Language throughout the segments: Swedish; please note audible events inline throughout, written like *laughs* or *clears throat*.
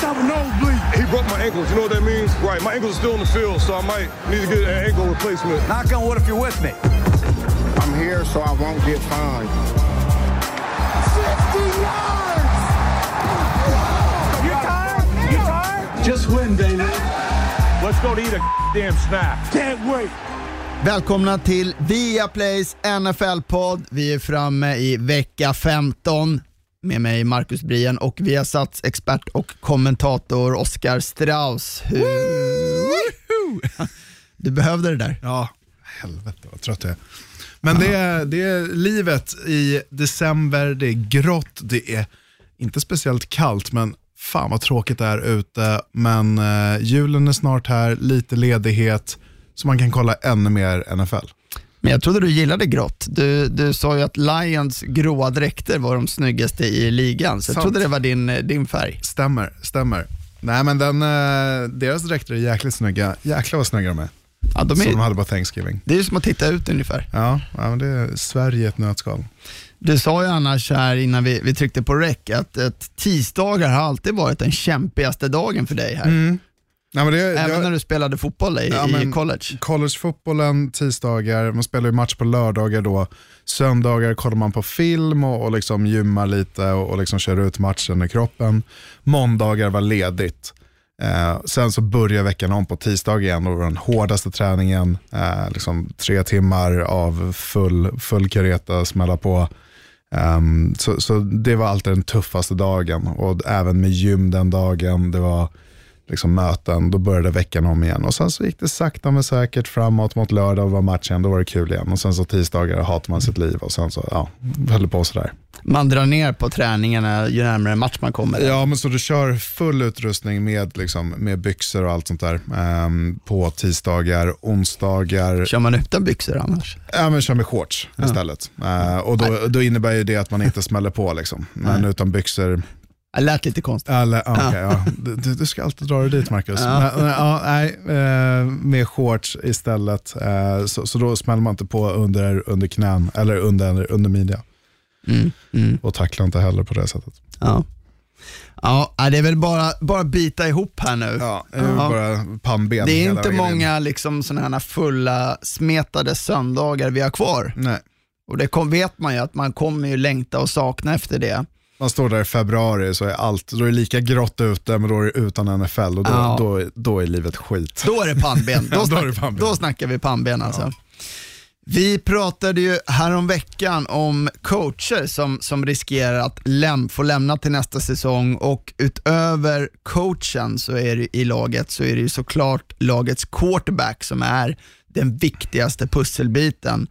have a nosebleed. He broke my ankles. You know what that means? Right. My ankles are still in the field, so I might need to get an ankle replacement. Knock on wood if you're with me. I'm here so I won't get fined. 60 yards! You tired? You tired? Just win, baby. Let's go to eat a damn snack. Can't wait. Välkomna till Viaplays NFL-podd. Vi är framme i vecka 15 med mig Marcus Brien och Viasats expert och kommentator Oskar Strauss. Hur... Du behövde det där. Ja, helvete vad trött jag är. Men det är, det är livet i december, det är grått, det är inte speciellt kallt, men fan vad tråkigt det är ute. Men eh, julen är snart här, lite ledighet, så man kan kolla ännu mer NFL. Men jag trodde du gillade grått. Du, du sa ju att Lions gråa dräkter var de snyggaste i ligan, så jag Sant. trodde det var din, din färg. Stämmer, stämmer. Nej men den, eh, deras dräkter är jäkligt snygga. Jäklar vad snygga de är. Ja, de Som de är, hade på Thanksgiving. det är ju som att titta ut ungefär. Ja, ja men det är Sverige i ett nötskal. Du sa ju annars här innan vi, vi tryckte på rec att, att tisdagar har alltid varit den kämpigaste dagen för dig här. Nej, men det, Även det, när du spelade fotboll i, Ja, i college. collegefotbollen tisdagar, man spelar ju match på lördagar då. Söndagar kollar man på film och, och liksom gymmar lite och, och liksom kör ut matchen i kroppen. Måndagar var ledigt. Eh, sen så börjar veckan om på tisdag igen och den hårdaste träningen. Eh, liksom tre timmar av full, full kareta, smälla på. Ehm, så, så det var alltid den tuffaste dagen och även med gym den dagen. Det var liksom möten, då började veckan om igen. Och sen så gick det sakta men säkert framåt mot lördag och var matchen, då var det kul igen. Och sen så tisdagar hatar man sitt liv och sen så, ja, höll det på sådär. Man drar ner på träningarna ju närmare match man kommer. Ja, men så du kör full utrustning med, liksom, med byxor och allt sånt där ehm, på tisdagar, onsdagar, Kör man utan byxor annars? ja men kör med shorts istället. Eh, och då, då innebär ju det att man inte smäller på liksom. Men utan byxor, Det lät lite konstigt. Ja. okej, ja. Du, du ska alltid dra dig dit Marcus. Ja. Men, ja, nej, eh, med shorts istället. Eh, så, så då smäller man inte på under, under knän eller under, under midja. Mm, mm, Och tacklar inte heller på det sättet. ja. Ja, det är väl bara, bara bita ihop här nu. Ja, det är bara pannben Det är inte in. många liksom, sådana här fulla smetade söndagar vi har kvar. Nej. Och det kom, vet man ju att man kommer ju längta och sakna efter det. Man står där i februari så är allt, då är det lika grått ute men då är det utan NFL och då, Ja. då, då är livet skit. Då är det pannben. Ja, *laughs* Då, då är snack, pannben. då snackar vi pannben alltså. Vi pratade ju häromveckan om coacher som, som riskerar att läm få lämna till nästa säsong och utöver coachen så är det, i laget så är det ju såklart lagets quarterback som är den viktigaste pusselbiten.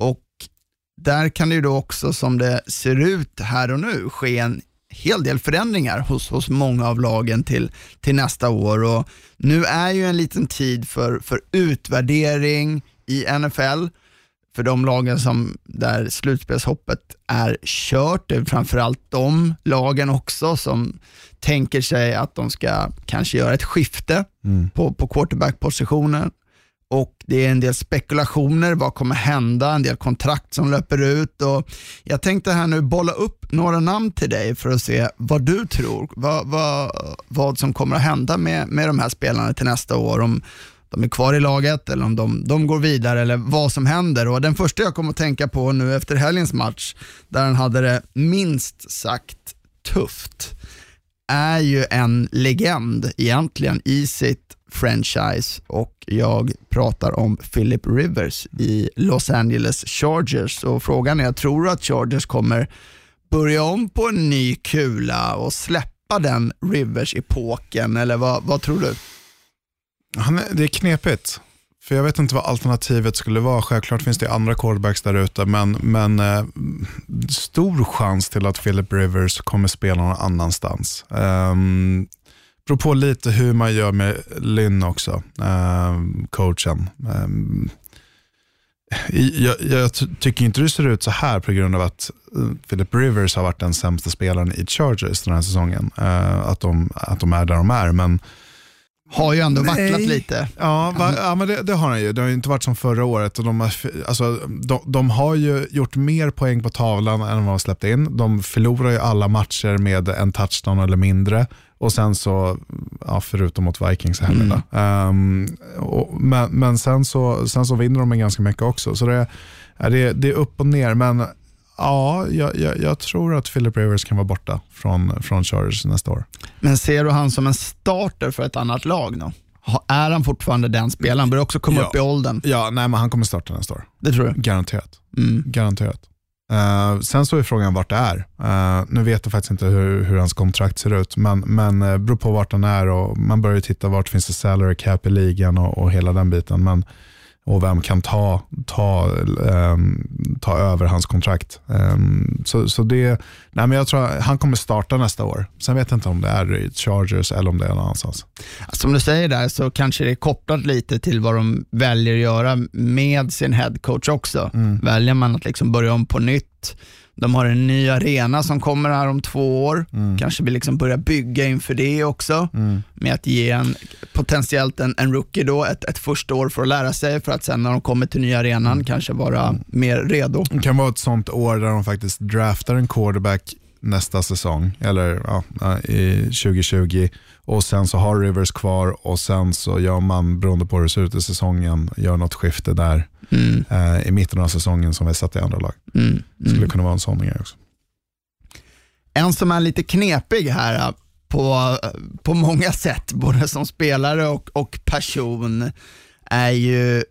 Och där kan det ju då också som det ser ut här och nu ske en hel del förändringar hos, hos många av lagen till, till nästa år. Och nu är ju en liten tid för, för utvärdering i NFL för de lagen som, där slutspelshoppet är kört. Det är framförallt de lagen också som tänker sig att de ska kanske göra ett skifte på, på quarterback-positionen. Och det är en del spekulationer, vad kommer hända, en del kontrakt som löper ut. Och jag tänkte här nu bolla upp några namn till dig för att se vad du tror, vad, vad, vad som kommer att hända med, med de här spelarna till nästa år. Om de är kvar i laget eller om de, de går vidare eller vad som händer. Och Den första jag kommer att tänka på nu efter helgens match, där han hade det minst sagt tufft, är ju en legend egentligen i sitt franchise och jag pratar om Philip Rivers i Los Angeles Chargers och frågan är, tror du att Chargers kommer börja om på en ny kula och släppa den Rivers-epoken eller vad, vad tror du? Han är, det är knepigt. För jag vet inte vad alternativet skulle vara. Självklart finns det andra quarterbacks där ute, men, men eh, stor chans till att Philip Rivers kommer spela någon annanstans. Um, beror på lite hur man gör med Lynn också, ehm, coachen. I- jag, jag ty- tycker inte det ser ut så här på grund av att eh, Philip Rivers har varit den sämsta spelaren i Chargers den här säsongen. Eh, att, de, att de är där de är, men har ju ändå vacklat Nej. lite. Ja, va, ja men det, det har han ju. Det har ju inte varit som förra året. Och de, har, alltså, de, de har ju gjort mer poäng på tavlan än vad de släppt in. De förlorar ju alla matcher med en touchdown eller mindre. Och sen så, ja, förutom mot Vikings heller. Mm. Ehm, och, men men sen, så, sen så vinner de ganska mycket också. Så det, är det, det är upp och ner. Men ja, jag, jag, jag tror att Philip Rivers kan vara borta från, från Chargers nästa år. Men ser du han som en starter för ett annat lag då? Är han fortfarande den spelaren? Han börjar också komma Ja. upp i åldern. Ja, nej men han kommer starta nästa år. Det tror du? Garanterat. Mm. Garanterat. Uh, sen så är frågan vart det är. Uh, nu vet jag faktiskt inte hur, hur hans kontrakt ser ut, men, men uh, beror på vart han är och man börjar ju titta vart finns det salary cap i ligan och, och hela den biten. Men, och vem kan ta, ta, ehm, ta över hans kontrakt. Ehm, så, så det, nej men jag tror han kommer starta nästa år. Sen vet jag inte om det är Chargers eller om det är någon annanstans. Som du säger där så kanske det är kopplat lite till vad de väljer att göra med sin headcoach också. Väljer man att liksom börja om på nytt, de har en ny arena som kommer här om två år, kanske vill liksom börja bygga inför det också, med att ge en, potentiellt en, en rookie då ett, ett första år för att lära sig, för att sen när de kommer till nya arenan kanske vara mer redo. Det kan vara ett sånt år där de faktiskt draftar en quarterback nästa säsong, eller ja, i 2020 och sen så har Rivers kvar och sen så gör man, beroende på hur det ser ut i säsongen, gör något skifte där Mm, eh, i mitten av säsongen som vi sett i andra lag. mm, Det skulle mm. kunna vara en sån grej också. En som är lite knepig här äh, på, på många sätt, både som spelare och, och person, är ju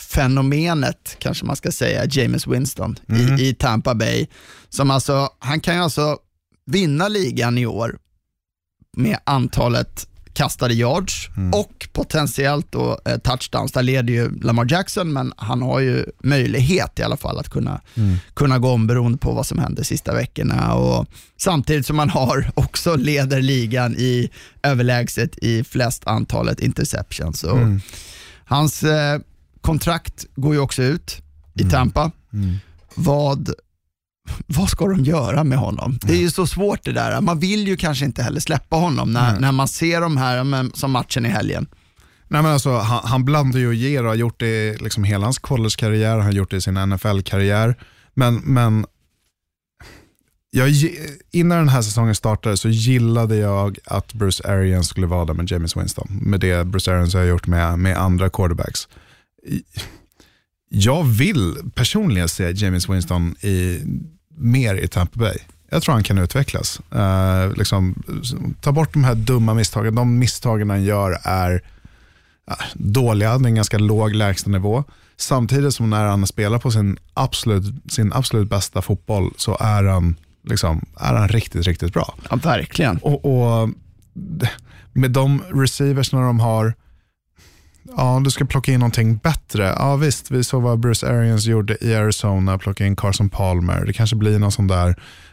fenomenet, kanske man ska säga, James Winston i, i Tampa Bay. Som alltså, han kan ju alltså vinna ligan i år med antalet kastade yards och potentiellt då eh, touchdowns. Där leder ju Lamar Jackson, men han har ju möjlighet i alla fall att kunna, kunna gå om beroende på vad som händer sista veckorna. Och samtidigt som man har *laughs* också leder ligan i överlägset i flest antalet interceptions. Så Hans eh, kontrakt går ju också ut i Tampa. Vad, vad ska de göra med honom? Det är ju så svårt det där. Man vill ju kanske inte heller släppa honom när, när man ser de här som matchen i helgen. Nej, men alltså, han, han blandar ju och ger och har gjort det i liksom hela hans college-karriär, han har gjort det i sin NFL-karriär. Men, men jag, innan den här säsongen startade så gillade jag att Bruce Arians skulle vara där med James Winston. Med det Bruce Arians har gjort med, med andra quarterbacks. Jag vill personligen se James Winston i, mer i Tampa Bay. Jag tror han kan utvecklas. Eh, liksom, ta bort de här dumma misstagen. De misstagen han gör är ja, dåliga, det är en ganska låg lägstanivå. Samtidigt som när han spelar på sin absolut, sin absolut bästa fotboll så är han, liksom, är han riktigt, riktigt bra. Ja, verkligen. Och, och med de receiversna de har, ja du ska plocka in någonting bättre. Ja visst, vi såg vad Bruce Arians gjorde i Arizona, plocka in Carson Palmer. Det kanske blir någon sån där,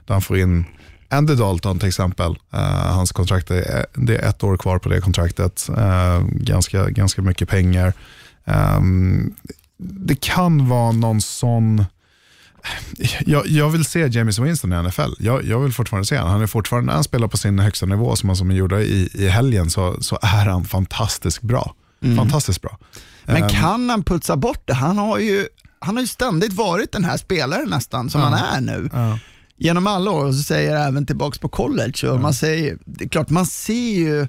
där han får in Andy Dalton till exempel. Uh, hans kontrakt är, det är ett år kvar på det kontraktet. Uh, ganska, ganska mycket pengar. Um, det kan vara någon sån jag, jag vill se James Winston i NFL. Jag, jag vill fortfarande se honom. Han är fortfarande, när han spelar på sin högsta nivå som han som gjorde i, i helgen så, så är han fantastiskt bra. Fantastiskt bra. Men Ehm, kan han putsa bort det? Han har ju, han har ju ständigt varit den här spelaren nästan, som han är nu. ja. Genom alla år, och så säger jag även tillbaka på college. Och man säger, det är klart, man ser ju,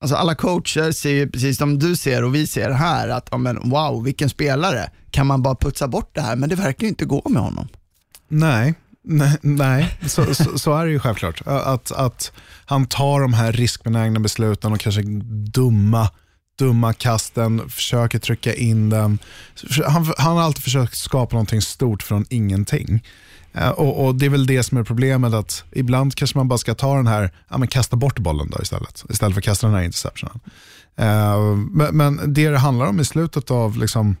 alltså alla coacher ser ju precis som du ser och vi ser här, att ja, men, wow, vilken spelare. Kan man bara putsa bort det här? Men det verkar ju inte gå med honom. Nej, nej, nej. Så, så, så är det ju självklart. Att, att han tar de här riskbenägna besluten och kanske dumma, dumma kasten, försöker trycka in den. Han, han har alltid försökt skapa någonting stort från ingenting. Eh, och, och Det är väl det som är problemet, att ibland kanske man bara ska ta den här, ja, men kasta bort bollen då istället, istället för att kasta den här interceptionen. Uh, Men, men det det handlar om i slutet av liksom,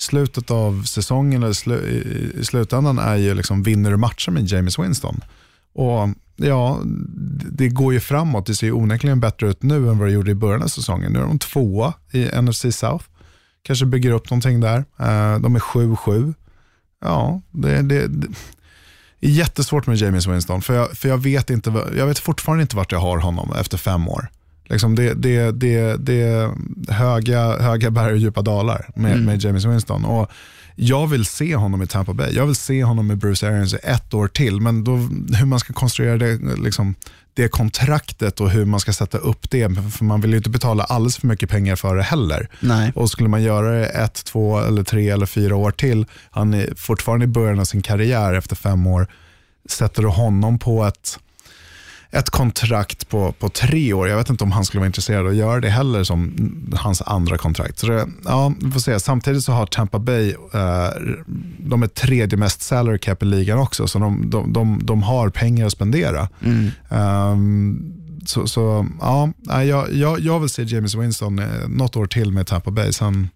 slutet av säsongen eller slu, i, i slutändan är ju liksom, vinner du matcher med James Winston? Och ja, det, går ju framåt. Det ser ju onekligen bättre ut nu än vad det gjorde i början av säsongen. Nu är de tvåa i NFC South. Kanske bygger upp någonting där. Eh, de är 7-7. Ja, det, det, det är jättesvårt med James Winston. För jag, för jag, vet inte, jag vet fortfarande inte vart jag har honom efter fem år. Liksom det, det, det, det är höga, höga berg och djupa dalar med, Mm. med James Winston. Och jag vill se honom i Tampa Bay. Jag vill se honom med Bruce Arians i ett år till. Men då, hur man ska konstruera det, liksom, det kontraktet och hur man ska sätta upp det. För man vill ju inte betala alldeles för mycket pengar för det heller. Nej. Och skulle man göra det ett, två, eller tre eller fyra år till, han är fortfarande i början av sin karriär efter fem år, sätter du honom på ett, ett kontrakt på, på tre år. Jag vet inte om han skulle vara intresserad av att göra det heller som hans andra kontrakt. Så det, ja, vi får se. Samtidigt så har Tampa Bay, eh, de är tredje mest salary cap i ligan också, så de, de, de, de har pengar att spendera. Ehm, så, så ja, jag, jag, jag vill se James Winston eh, något år till med Tampa Bay. Sen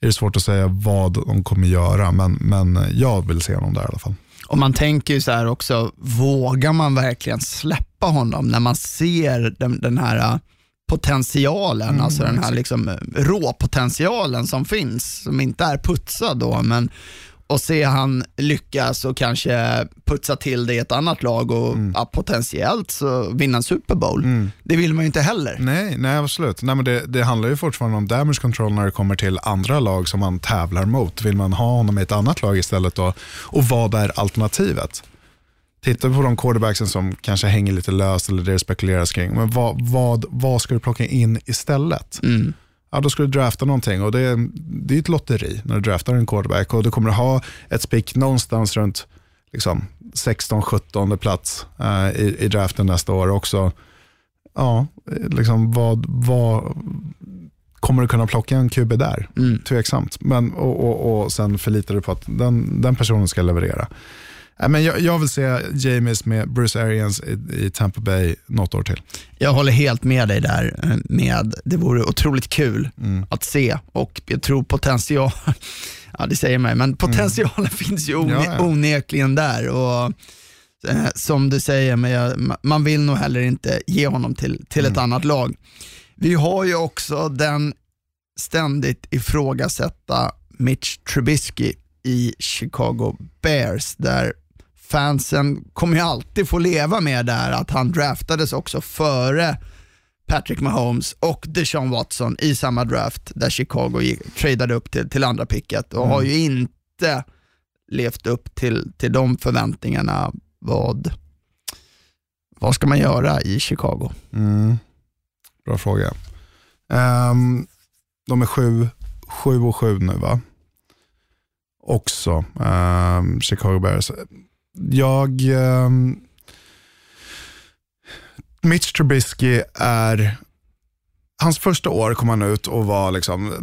är det svårt att säga vad de kommer göra, men, men jag vill se honom där i alla fall. Och man tänker ju så här också, vågar man verkligen släppa honom när man ser den, den här äh, potentialen, alltså den här liksom äh, råpotentialen som finns, som inte är putsad då, men och se han lyckas och kanske putsa till det i ett annat lag och ja, potentiellt så vinna en Super Bowl. Det vill man ju inte heller. Nej, nej absolut. Nej, men det, det handlar ju fortfarande om damage control när det kommer till andra lag som man tävlar mot. Vill man ha honom i ett annat lag istället då? Och vad är alternativet? Titta på de quarterbacksen som kanske hänger lite löst eller det spekuleras kring. Men vad, vad, vad ska du plocka in istället? Ja, då ska du drafta någonting och det, är- det är ett lotteri när du draftar en quarterback och du kommer att ha ett spick någonstans runt liksom, 16-17 plats eh, i, i draften nästa år också. Ja, liksom vad, vad kommer du kunna plocka en QB där? Tveksamt. Men, och, och, och sen förlitar du på att den, den personen ska leverera. Nej, men jag, jag vill se James med Bruce Arians i, i Tampa Bay något år till. Jag håller helt med dig där. eh, Med, det vore otroligt kul att se och jag tror potential, *laughs* ja det säger mig, men potentialen finns ju one, Ja, ja. onekligen där. Och, eh, som du säger, men jag, ma- man vill nog heller inte ge honom till, till ett annat lag. Vi har ju också den ständigt ifrågasätta Mitch Trubisky i Chicago Bears, där fansen kommer ju alltid få leva med där att han draftades också före Patrick Mahomes och Deshaun Watson i samma draft där Chicago gick, tradade upp till, till andra picket och har ju inte levt upp till, till de förväntningarna. Vad, vad ska man göra i Chicago? Mm. Bra fråga. Ehm, de är sju, sju och sju nu va? Också, ehm, Chicago Bears. Jag... ehm, Mitch Trubisky är... Hans första år kom han ut och var liksom,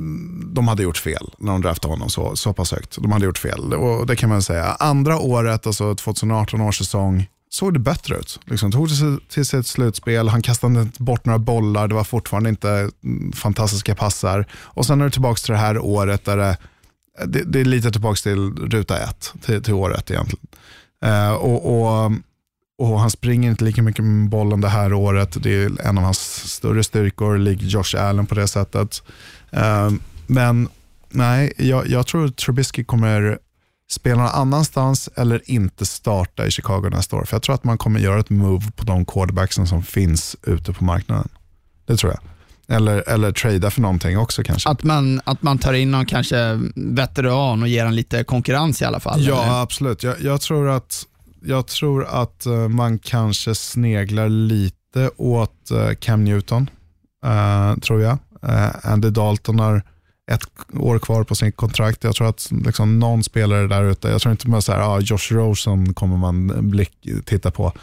de hade gjort fel när de draftade honom så, så pass högt. De hade gjort fel och det kan man säga. Andra året, alltså 2018 års säsong, såg det bättre ut. Liksom, tog sig till sig ett slutspel, han kastade inte bort några bollar, det var fortfarande inte mm, fantastiska passar. Och sen är det tillbaka till det här året där det, det, det är lite tillbaka till ruta ett, till, till året egentligen. Eh, och, och, och han springer inte lika mycket med bollen det här året. Det är en av hans större styrkor, lik Josh Allen på det sättet. Eh, men nej, jag, jag tror att Trubisky kommer spela någon annanstans eller inte starta i Chicago nästa år. För jag tror att man kommer göra ett move på de quarterbacksen som finns ute på marknaden. Det tror jag. Eller, eller trada för någonting också kanske. Att man, att man tar in någon kanske veteran och ger en lite konkurrens i alla fall? Ja, eller? absolut. Jag, jag, tror att, jag tror att eh, man kanske sneglar lite åt eh, Cam Newton, eh, tror jag. Eh, Andy Dalton har ett år kvar på sin kontrakt. Jag tror att liksom, någon spelare där ute, jag tror inte bara så här, ah, Josh Rosen kommer man blick, titta på.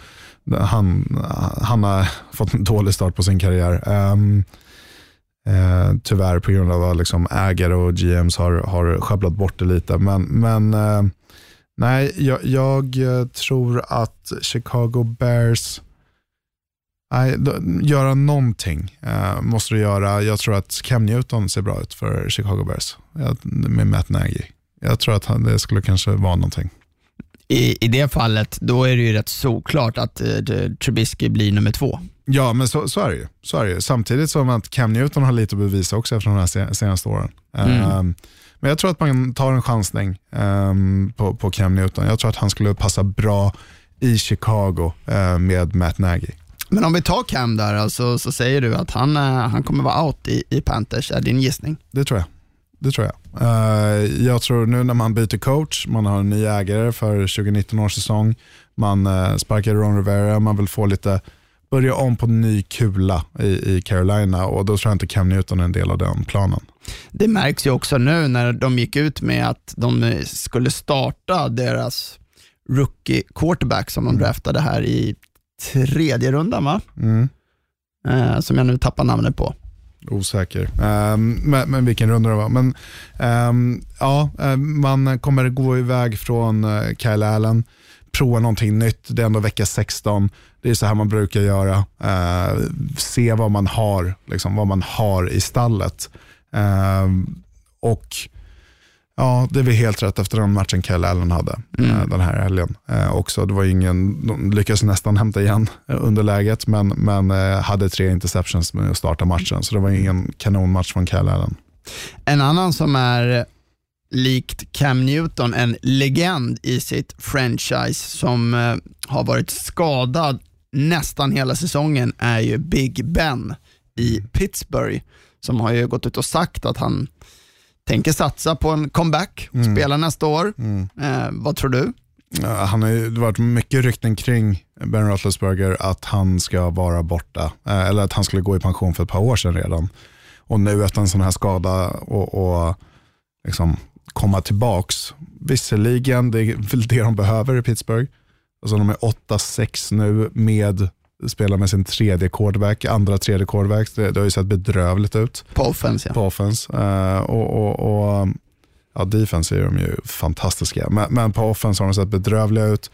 Han, han har fått en dålig start på sin karriär. Ehm, Eh, tyvärr på grund av att liksom ägare och GMs har, har sjabblat bort det lite. Men, men eh, nej, jag, jag eh, tror att Chicago Bears, nej, då, göra någonting eh, måste du göra. Jag tror att Cam Newton ser bra ut för Chicago Bears eh, med Matt Nagy. Jag tror att han, det skulle kanske vara någonting. I, I det fallet, då är det ju rätt såklart att uh, Trubisky blir nummer två. Ja, men så, så, är det ju. så är det ju. Samtidigt som att Cam Newton har lite att bevisa också efter de här se- senaste åren. Ehm, men jag tror att man tar en chansning ehm, på, på Cam Newton. Jag tror att han skulle passa bra i Chicago eh, med Matt Nagy. Men om vi tar Cam där, alltså, så säger du att han, eh, han kommer vara out i, i Panthers, är din gissning? Det tror jag. Det tror jag. Uh, jag tror nu när man byter coach, man har en ny ägare för 2019 års säsong, man uh, sparkar Ron Rivera, man vill få lite, börja om på ny kula i, i Carolina och då tror jag inte Cam Newton är en del av den planen. Det märks ju också nu när de gick ut med att de skulle starta deras rookie quarterback som de mm. draftade här i tredje rundan va? Mm. Uh, som jag nu tappar namnet på. Osäker. Um, men, men, vilken runda det var. Men um, ja, ehm, man kommer gå iväg från uh, Kyle Allen, prova någonting nytt. Det är ändå vecka 16. Det är så här man brukar göra. Uh, se vad man har, liksom, vad man har i stallet. Uh, och Ja, det är väl helt rätt efter den matchen Kyle Allen hade mm. Eh, den här helgen. Eh, också, det var ingen, de lyckades nästan hämta igen underläget, men, men eh, hade tre interceptions med att starta matchen, så det var ingen kanonmatch från Kyle Allen. En annan som är likt Cam Newton, en legend i sitt franchise som eh, har varit skadad nästan hela säsongen, är ju Big Ben i Pittsburgh, som har ju gått ut och sagt att han tänker satsa på en comeback, mm. spela nästa år. Mm. Eh, vad tror du? Ja, han har ju varit mycket rykten kring Ben Roethlisberger att han ska vara borta, eh, eller att han skulle gå i pension för ett par år sedan redan. Och nu efter en sån här skada och, och liksom komma tillbaks. Visserligen, det är väl det de behöver i Pittsburgh. Alltså de är 8-6 nu med spelar med sin tredje quarterback, andra tredje quarterback. Det, det har ju sett bedrövligt ut. På offense ja. På offense. Uh, och, och, och, ja, defense är de ju fantastiska, men, men på offense har de sett bedrövliga ut.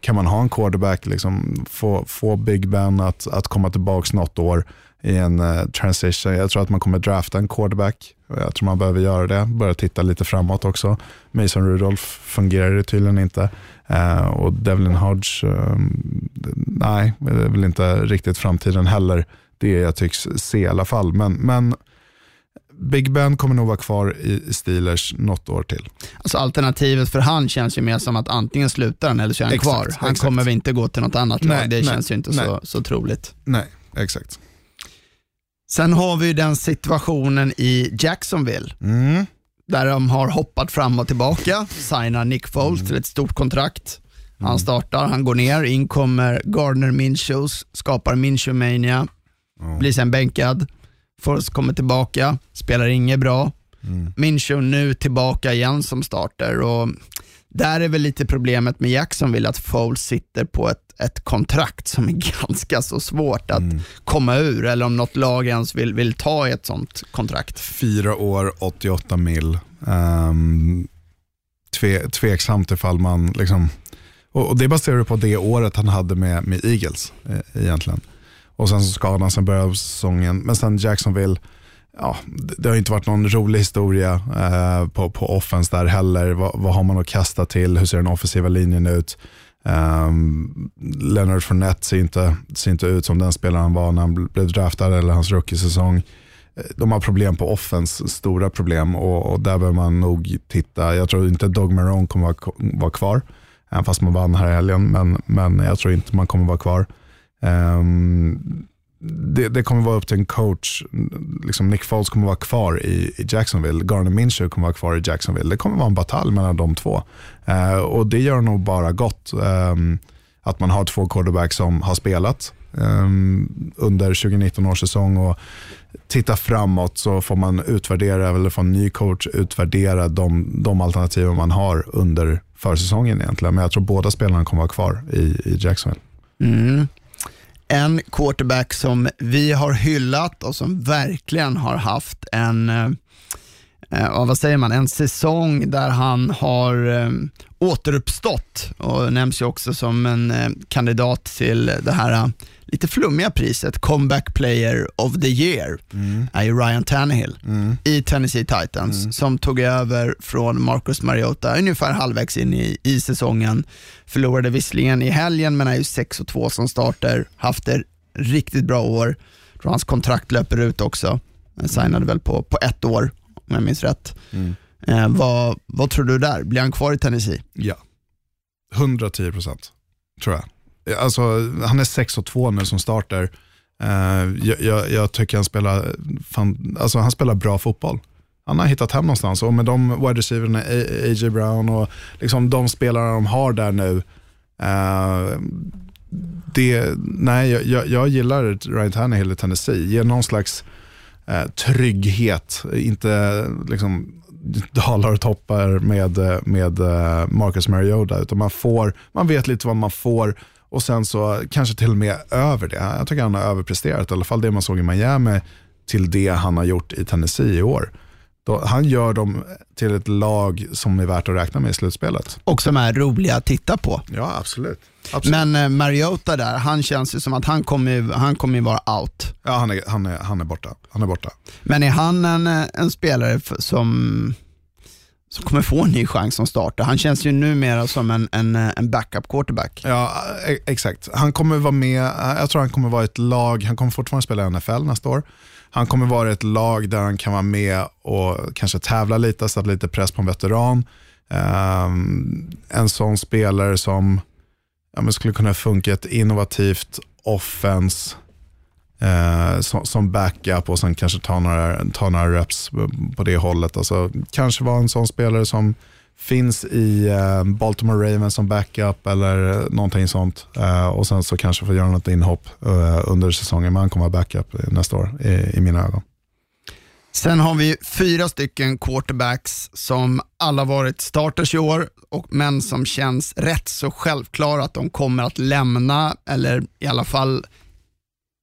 Kan man ha en quarterback, liksom, få, få Big Ben att, att komma tillbaka något år i en uh, transition. Jag tror att man kommer drafta en quarterback. Jag tror man behöver göra det. Börja titta lite framåt också. Mason Rudolph fungerar det tydligen inte. Uh, och Devlin Hodge, um, nej, det är väl inte riktigt framtiden heller. Det jag tycks se i alla fall. Men, men Big Ben kommer nog vara kvar i Steelers något år till. Alltså alternativet för han känns ju mer som att antingen slutar han eller så är han exakt, kvar. Han exakt. kommer väl inte gå till något annat nej, lag. Det nej, känns ju inte så, så troligt. Nej, exakt. Sen har vi den situationen i Jacksonville. Mm. Där de har hoppat fram och tillbaka, signar Nick Foles mm. till ett stort kontrakt. Han mm. startar, han går ner, in kommer Gardner Minshew, skapar Minshew-mania, oh. blir sen bänkad. Foles kommer tillbaka, spelar inget bra. Mm. Minshew nu tillbaka igen som starter. Och där är väl lite problemet med Jacksonville, att Foles sitter på ett ett kontrakt som är *laughs* ganska så svårt att mm. komma ur, eller om något lag ens vill, vill ta ett sånt kontrakt. Fyra år, 88 mil. Um, tve, tveksamt ifall man, liksom, och, och det baserar du på det året han hade med, med Eagles eh, egentligen. Och sen så skadade han, sen började säsongen, men sen Jacksonville, ja, det har inte varit någon rolig historia eh, på, på offens där heller. Va, vad har man att kasta till? Hur ser den offensiva linjen ut? Um, Leonard Fournette ser inte, ser inte ut som den spelaren han var när han blev draftad eller hans rookie-säsong. Eh, de har problem på offens, stora problem och, och, där behöver man nog titta. Jag tror inte Dog Marone kommer vara, vara kvar, även fast man vann här i helgen, men, men jag tror inte man kommer vara kvar. Um, det, det, kommer vara upp till en coach. Liksom Nick Foles kommer vara kvar i, i Jacksonville. Garner Minshew kommer vara kvar i Jacksonville. Det kommer vara en batalj mellan de två. Eh, och Det gör nog bara gott eh, att man har två quarterbacks som har spelat eh, under 2019 års säsong. Och titta framåt så får man utvärdera, eller får en ny coach utvärdera de, de alternativen man har under försäsongen egentligen. Men jag tror båda spelarna kommer vara kvar i, i Jacksonville. Mm en quarterback som vi har hyllat och som verkligen har haft en, eh, eh vad säger man, en säsong där han har eh, återuppstått och nämns ju också som en eh, kandidat till det här eh, lite flummiga priset, comeback player of the year, mm. är ju Ryan Tannehill mm. i Tennessee Titans mm. som tog över från Marcus Mariota ungefär halvvägs in i, i säsongen. Förlorade visserligen i helgen men är ju 6-2 som starter, haft ett riktigt bra år. Tror hans kontrakt löper ut också. Han signade väl på, på ett år om jag minns rätt. Mm. Eh, vad, vad tror du där? Blir han kvar i Tennessee? Ja, 110 procent tror jag. Alltså, han är 6 och 2 nu som starter. Uh, eh, jag, jag, jag, tycker han spelar, fan, alltså, han spelar bra fotboll. Han har hittat hem någonstans och med de wide receiverna, A.J. Brown och liksom de spelarna de har där nu. Uh, det, nej, jag, jag gillar Ryan Tannehill i Tennessee. Ger någon slags uh, trygghet, inte liksom dalar och toppar med, med Marcus Mariota, utan man, får, man vet lite vad man får och sen så kanske till och med över det. Jag tycker han har överpresterat, i alla fall det man såg i Miami till det han har gjort i Tennessee i år. Då, han gör dem till ett lag som är värt att räkna med i slutspelet. Och som är roliga att titta på. Ja, absolut. absolut. Men eh, Mariota där, han känns ju som att han kommer, han kommer vara out. Ja, han är, han, är, han, är borta. han är borta. Men är han en, eh, en spelare som som kommer få en ny chans som starter. Han känns ju numera som en, en, en backup quarterback. Ja, e- exakt. Han kommer vara med, jag tror han kommer vara ett lag, han kommer fortfarande spela i NFL nästa år. Han kommer vara ett lag där han kan vara med och kanske tävla lite, sätta lite press på en veteran. Um, en sån spelare som ja, men skulle kunna funka ett innovativt offense eh, som, som, backup och sen kanske ta några, ta några reps på det hållet. Alltså, kanske vara en sån spelare som finns i eh, Baltimore Ravens som backup eller någonting sånt. Eh, och sen så kanske få göra något inhopp eh, under säsongen, men han kommer vara backup nästa år i, i mina ögon. Sen har vi fyra stycken quarterbacks som alla varit starters i år, och, men som känns rätt så självklara att de kommer att lämna, eller i alla fall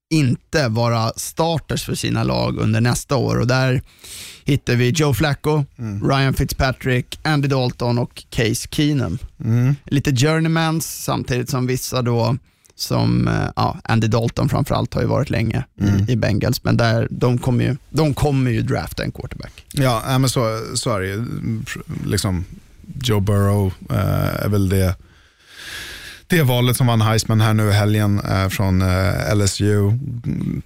inte vara starters för sina lag under nästa år. Och Där hittar vi Joe Flacco, mm. Ryan Fitzpatrick, Andy Dalton och Case Keenum. Mm. Lite journeymans samtidigt som vissa då som eh, ja, Andy Dalton framförallt har ju varit länge mm. i, i, Bengals, men där, de, kommer ju, de kommer ju drafta en quarterback. Ja, men så, så är det ju. Liksom, Joe Burrow äh, är väl det det valet som vann Heisman här nu i helgen eh, från eh, LSU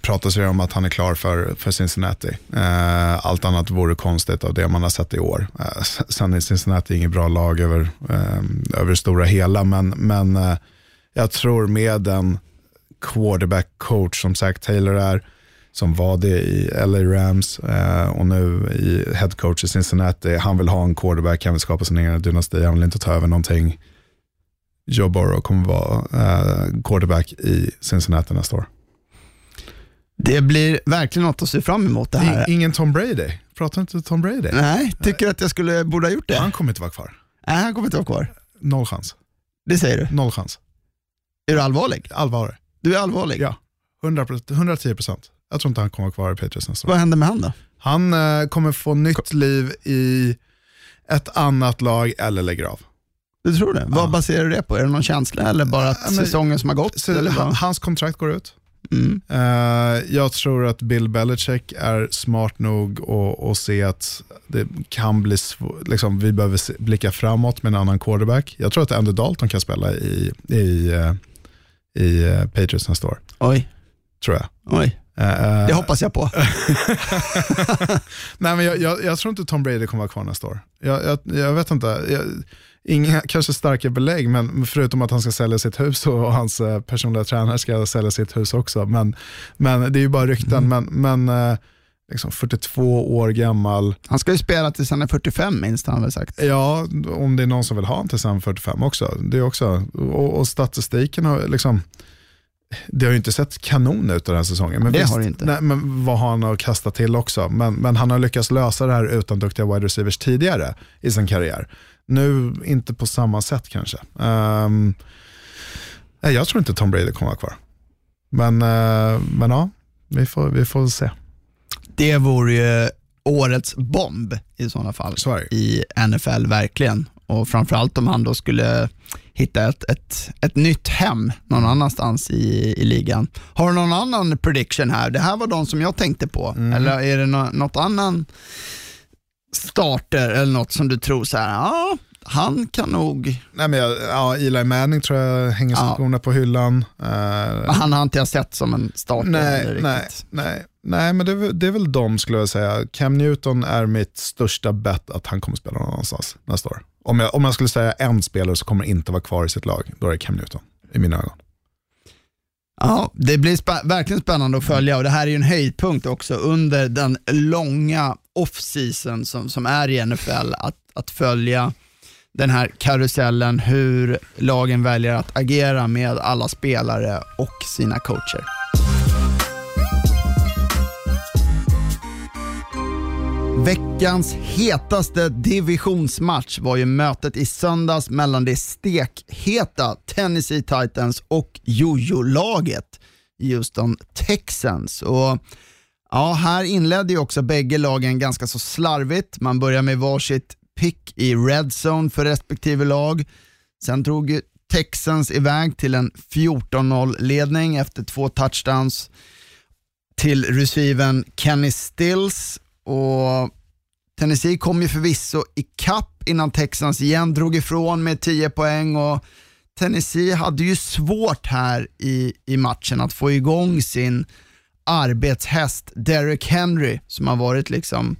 pratas det om att han är klar för, för Cincinnati. Eh, allt annat vore konstigt av det man har sett i år. Eh, sen är Cincinnati inget bra lag över, eh, över det stora hela, men, men eh, jag tror med en quarterback coach som Zach Taylor är, som var det i LA Rams eh, och nu i head coach i Cincinnati. Han vill ha en quarterback, han vill skapa sin egen dynasti, han vill inte ta över någonting Joe Burrow kommer vara eh, quarterback i Cincinnati nästa år. Det blir verkligen något att se fram emot det här. ingen Tom Brady? Pratar inte Tom Brady? Nej, tycker att jag skulle, borde ha gjort det. Han kommer inte vara kvar. Nej, han kommer inte vara kvar. Noll chans. Det säger du? Noll chans. Är du allvarlig? Allvarlig. Du är allvarlig? Ja, 100, 110 procent. Jag tror inte han kommer vara kvar i Patriots nästa år. Vad händer med han då? Han eh, kommer få nytt liv i ett annat lag eller lägger av. Du tror det? Vad baserar du det på? Är det någon känsla eller bara att men, säsongen som har gått? Så, eller hans kontrakt går ut. Mm. Uh, jag tror att Bill Belichick är smart nog att se att det kan bli liksom, vi behöver se, blicka framåt med en annan quarterback. Jag tror att Andy Dalton kan spela i, i, uh, i uh, Patriots nästa år. Oj. Tror jag. Oj. Uh, det hoppas jag på. *laughs* Nej, men jag, jag, jag, tror inte Tom Brady kommer vara kvar nästa år. Jag, jag vet inte inga *laughs* kanske starka belägg, men förutom att han ska sälja sitt hus och, hans eh, personliga tränare ska sälja sitt hus också. Men, men det är ju bara rykten. Mm. Men, men eh, liksom 42 år gammal. Han ska ju spela tills han är 45 minst han väl sagt. Ja, om det är någon som vill ha honom tills han är 45 också. Det är också och, och statistiken har liksom, det har ju inte sett kanon ut den här säsongen. Men det visst, har det inte. Nej, men vad har han att kasta till också? Men, men han har lyckats lösa det här utan duktiga wide receivers tidigare i sin karriär. Nu inte på samma sätt kanske. Um, jag tror inte Tom Brady kommer vara kvar. Men, uh, men ja, vi får, vi får se. Det vore ju årets bomb i sådana fall i NFL, verkligen. Och framförallt om han då skulle hitta ett, ett, ett nytt hem någon annanstans i, i ligan. Har du någon annan prediction här? Det här var de som jag tänkte på. Mm. Eller är det no något annan starter eller något som du tror så här, ja, han kan nog... Nej, men jag, ja, Eli Manning tror jag hänger ja. skorna på hyllan. Uh, han har inte jag sett som en starter. Nej, nej, nej, nej, men det, det, är väl de skulle jag säga. Cam Newton är mitt största bet att han kommer spela någon annanstans nästa år. Om jag, om jag skulle säga en spelare som kommer inte vara kvar i sitt lag, då är det Cam Newton i mina ögon. Ja, det blir spä verkligen spännande att följa och det här är ju en höjdpunkt också under den långa off-season som, som är i NFL, att, att följa den här karusellen, hur lagen väljer att agera med alla spelare och sina coacher. Veckans hetaste divisionsmatch var ju mötet i söndags mellan det stekheta Tennessee Titans och Jojo-laget Houston Texans. Och ja, här inledde ju också bägge lagen ganska så slarvigt. Man börjar med varsitt pick i red zone för respektive lag. Sen drog Texans iväg till en 14-0 ledning efter två touchdowns till receiven Kenny Stills och Tennessee kom ju förvisso i kapp innan Texans igen drog ifrån med 10 poäng och Tennessee hade ju svårt här i, i matchen att få igång sin arbetshäst Derek Henry som har varit liksom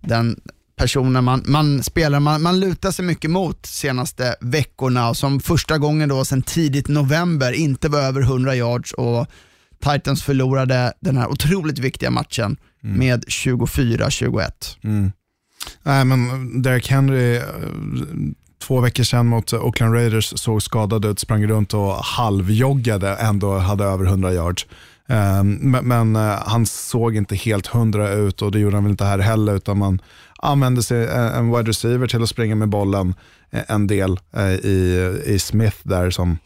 den personen man, man spelar, man, man lutar sig mycket mot senaste veckorna och som första gången då sedan tidigt november inte var över 100 yards och Titans förlorade den här otroligt viktiga matchen mm. med 24-21. Mm. Nej, men Derek Henry, eh, två veckor sedan mot Oakland Raiders såg skadad ut, sprang runt och halvjoggade, ändå hade över 100 yards. Ehm, men, men eh, han såg inte helt hundra ut och det gjorde han väl inte här heller, utan man använde sig eh, en wide receiver till att springa med bollen eh, en del i, i Smith där som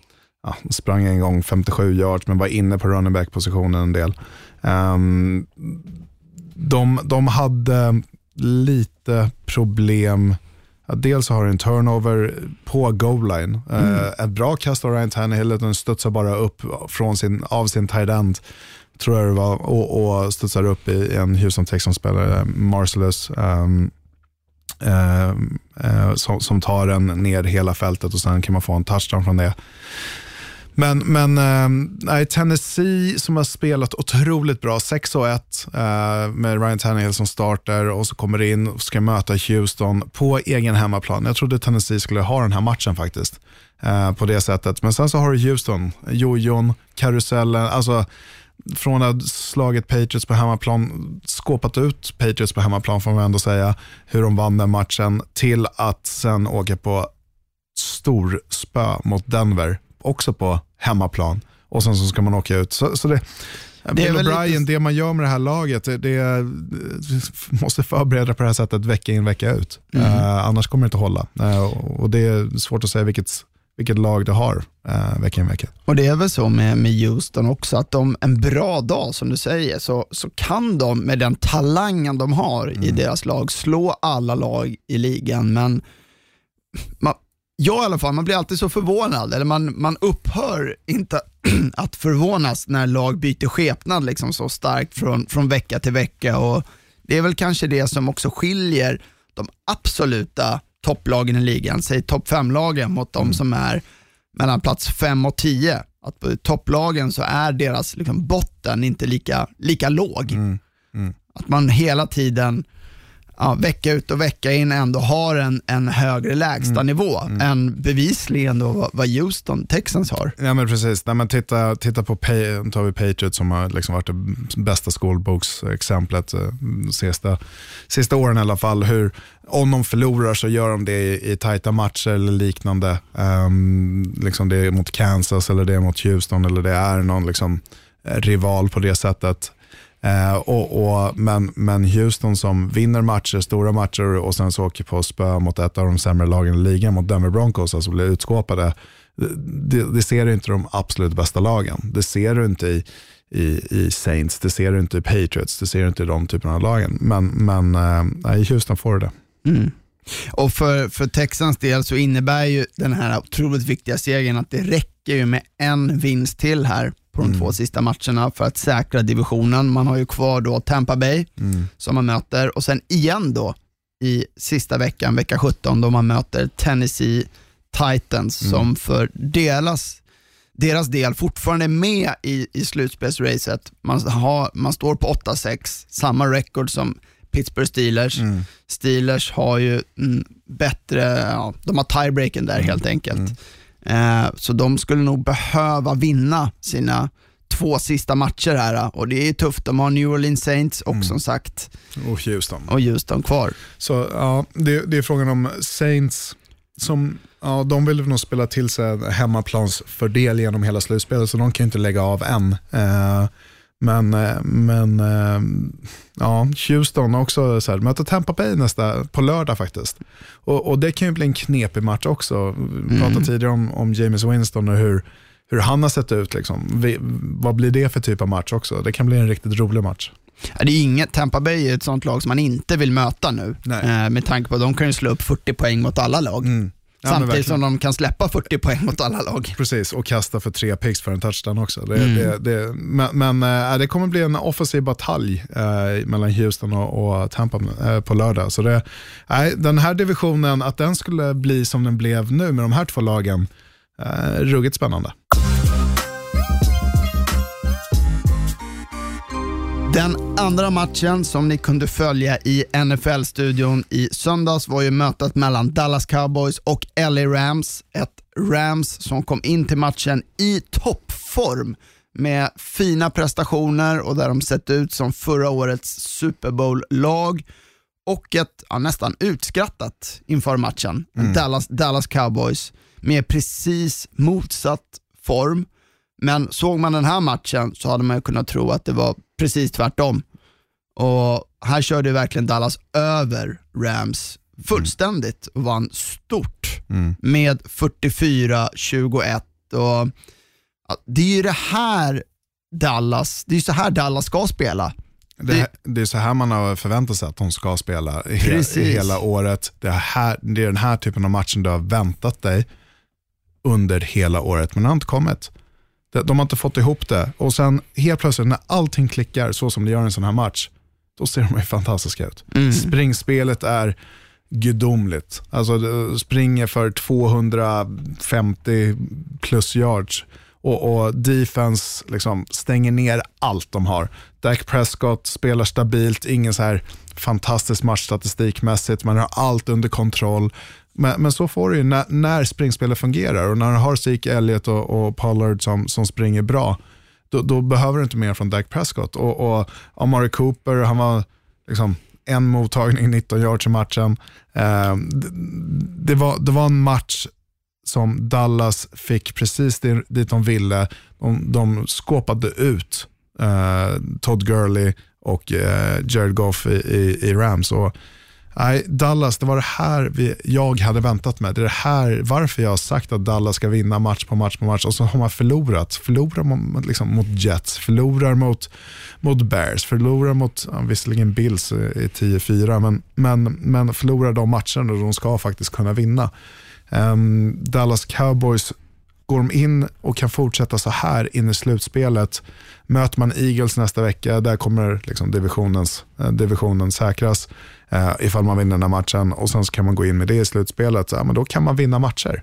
ja, sprang en gång 57 yards men var inne på running back-positionen en del. Um, de, de hade lite problem. Ja, dels har en turnover på goal line. Mm. Uh, ett bra kast av Ryan Tannehill, den studsar bara upp från sin, av sin tight end tror jag det var, och, och studsar upp i en Houston Texans-spelare, Marcellus, um, uh, uh, som, som, tar den ner hela fältet och sen kan man få en touchdown från det. Men, men äh, Tennessee som har spelat otroligt bra, 6 1 äh, med Ryan Tannehill som startar och så kommer in och ska möta Houston på egen hemmaplan. Jag trodde Tennessee skulle ha den här matchen faktiskt äh, på det sättet. Men sen så har du Houston, jojon, karusellen, alltså från att slagit Patriots på hemmaplan, skåpat ut Patriots på hemmaplan får man ändå säga, hur de vann den matchen, till att sen åka på stor spö mot Denver också på hemmaplan och sen så ska man åka ut. Så, så det, det Bill O'Brien, lite... det man gör med det här laget, det, det *laughs* måste förbereda på det här sättet vecka in vecka ut. Mm. Uh, annars kommer det inte hålla. Uh, och Det är svårt att säga vilket, vilket lag det har uh, vecka in vecka. Och Det är väl så med, med Houston också, att de en bra dag som du säger, så, så kan de med den talangen de har mm. i deras lag slå alla lag i ligan. Men man, jag i alla fall, man blir alltid så förvånad, eller man, man upphör inte *clears throat* att förvånas när lag byter skepnad liksom så starkt från, från vecka till vecka. Och Det är väl kanske det som också skiljer de absoluta topplagen i ligan, säg topp 5-lagen mot de mm. som är mellan plats 5 och 10. Att på topplagen så är deras liksom, botten inte lika, lika låg. Mm. Mm. Att man hela tiden ja, vecka ut och vecka in ändå har en, en högre lägstanivå mm. mm. än bevisligen då vad, Houston Texans har. Ja men precis, Nej, men titta, titta på Pay, tar vi Patriots som har liksom varit det bästa skolboksexemplet eh, de sista, sista åren i alla fall. Hur, om de förlorar så gör de det i, i tajta matcher eller liknande. Um, liksom det är mot Kansas eller det är mot Houston eller det är någon liksom, rival på det sättet. Eh, och, och, men, men Houston som vinner matcher, stora matcher och sen så åker på spö mot ett av de sämre lagen i ligan, mot Denver Broncos, alltså blir utskåpade. Det, det ser du inte de absolut bästa lagen. Det ser du inte i, i, i Saints, det ser du inte i Patriots, det ser du inte i de typerna av lagen. Men, men eh, i Houston får du det. Mm. Och för, för Texans del så innebär ju den här otroligt viktiga segern att det räcker ju med en vinst till här på de mm. två sista matcherna för att säkra divisionen. Man har ju kvar då Tampa Bay mm. som man möter och sen igen då i sista veckan, vecka 17, då man möter Tennessee Titans mm. som för deras, deras del fortfarande är med i, i slutspelsracet. Man, har, man står på 8-6, samma record som Pittsburgh Steelers. Mm. Steelers har ju mm, bättre, ja, de har tiebreaken där mm. helt enkelt. Eh, så de skulle nog behöva vinna sina två sista matcher här och det är tufft. De har New Orleans Saints och Mm. som sagt Och Houston. och Houston kvar. Så ja, det, det är frågan om Saints, som, ja, de vill nog spela till sig en hemmaplansfördel genom hela slutspelet, så de kan ju inte lägga av än. Eh, men eh, men eh, ja, Houston också, så här, möter Tampa Bay nästa, på lördag faktiskt. Och, och Det kan ju bli en knepig match också. Vi pratade tidigare om, om James Winston och hur, hur han har sett ut. Liksom. Vi, vad blir det för typ av match också? Det kan bli en riktigt rolig match. Ja, Det är inget, Tampa Bay är ett sånt lag som man inte vill möta nu. Eh, med tanke på att de kan ju slå upp 40 poäng mot alla lag. Mm. Ja, Samtidigt som de kan släppa 40 poäng mot alla lag. *laughs* Precis, och kasta för tre picks för en touchdown också. Det, Mm. det, det, men men äh, det kommer bli en offensiv batalj äh, mellan Houston och, och Tampa äh, på lördag. Så det, den här divisionen, att den skulle bli som den blev nu med de här två lagen, ruggigt spännande. Den andra matchen som ni kunde följa i NFL-studion i söndags var ju mötet mellan Dallas Cowboys och LA Rams. Ett Rams som kom in till matchen i toppform med fina prestationer och där de sett ut som förra årets Super Bowl-lag och ett ja, nästan utskrattat inför matchen. Dallas, Dallas Cowboys med precis motsatt form. Men såg man den här matchen så hade man ju kunnat tro att det var precis tvärtom. Och här körde ju verkligen Dallas över Rams fullständigt och vann stort med 44-21. Och Det är ju det här Dallas, det är så här Dallas ska spela. Det, det är så här man har förväntat sig att de ska spela Precis. hela året. Det är, här, det är den här typen av matchen du har väntat dig under hela året, men det har inte kommit. De, har inte fått ihop det. Och sen helt plötsligt när allting klickar så som det gör i en sån här match, då ser de ju fantastiska ut. Springspelet är gudomligt. Alltså springer för 250 plus yards och, och defense liksom stänger ner allt de har. Dak Prescott spelar stabilt, ingen så här fantastisk matchstatistikmässigt, man har allt under kontroll. Men, men så får du ju när, när springspelet fungerar och när du har Zeke Elliott och, och Pollard som, som springer bra, då, då behöver du inte mer från Dak Prescott. Och, och Amari Cooper, han var liksom en mottagning, 19 yards i matchen. Eh, det, det, var, det var en match som Dallas fick precis dit de ville. De, de skåpade ut eh, Todd Gurley och eh, Jared Goff i, i, i Rams. Och, nej, Dallas, det var det här vi, jag hade väntat mig. Det är det här, varför jag har sagt att Dallas ska vinna match på match på match och så har man förlorat. Förlorar man liksom, mot Jets, förlorar mot, mot Bears, förlorar mot, ja, visserligen Bills i 10-4, men, men, men förlorar de matcherna och de ska faktiskt kunna vinna. Um, Dallas Cowboys, går de in och kan fortsätta så här in i slutspelet, möter man Eagles nästa vecka, där kommer liksom divisionens, eh, divisionen säkras eh, ifall man vinner den här matchen och sen så kan man gå in med det i slutspelet, ja, men då kan man vinna matcher.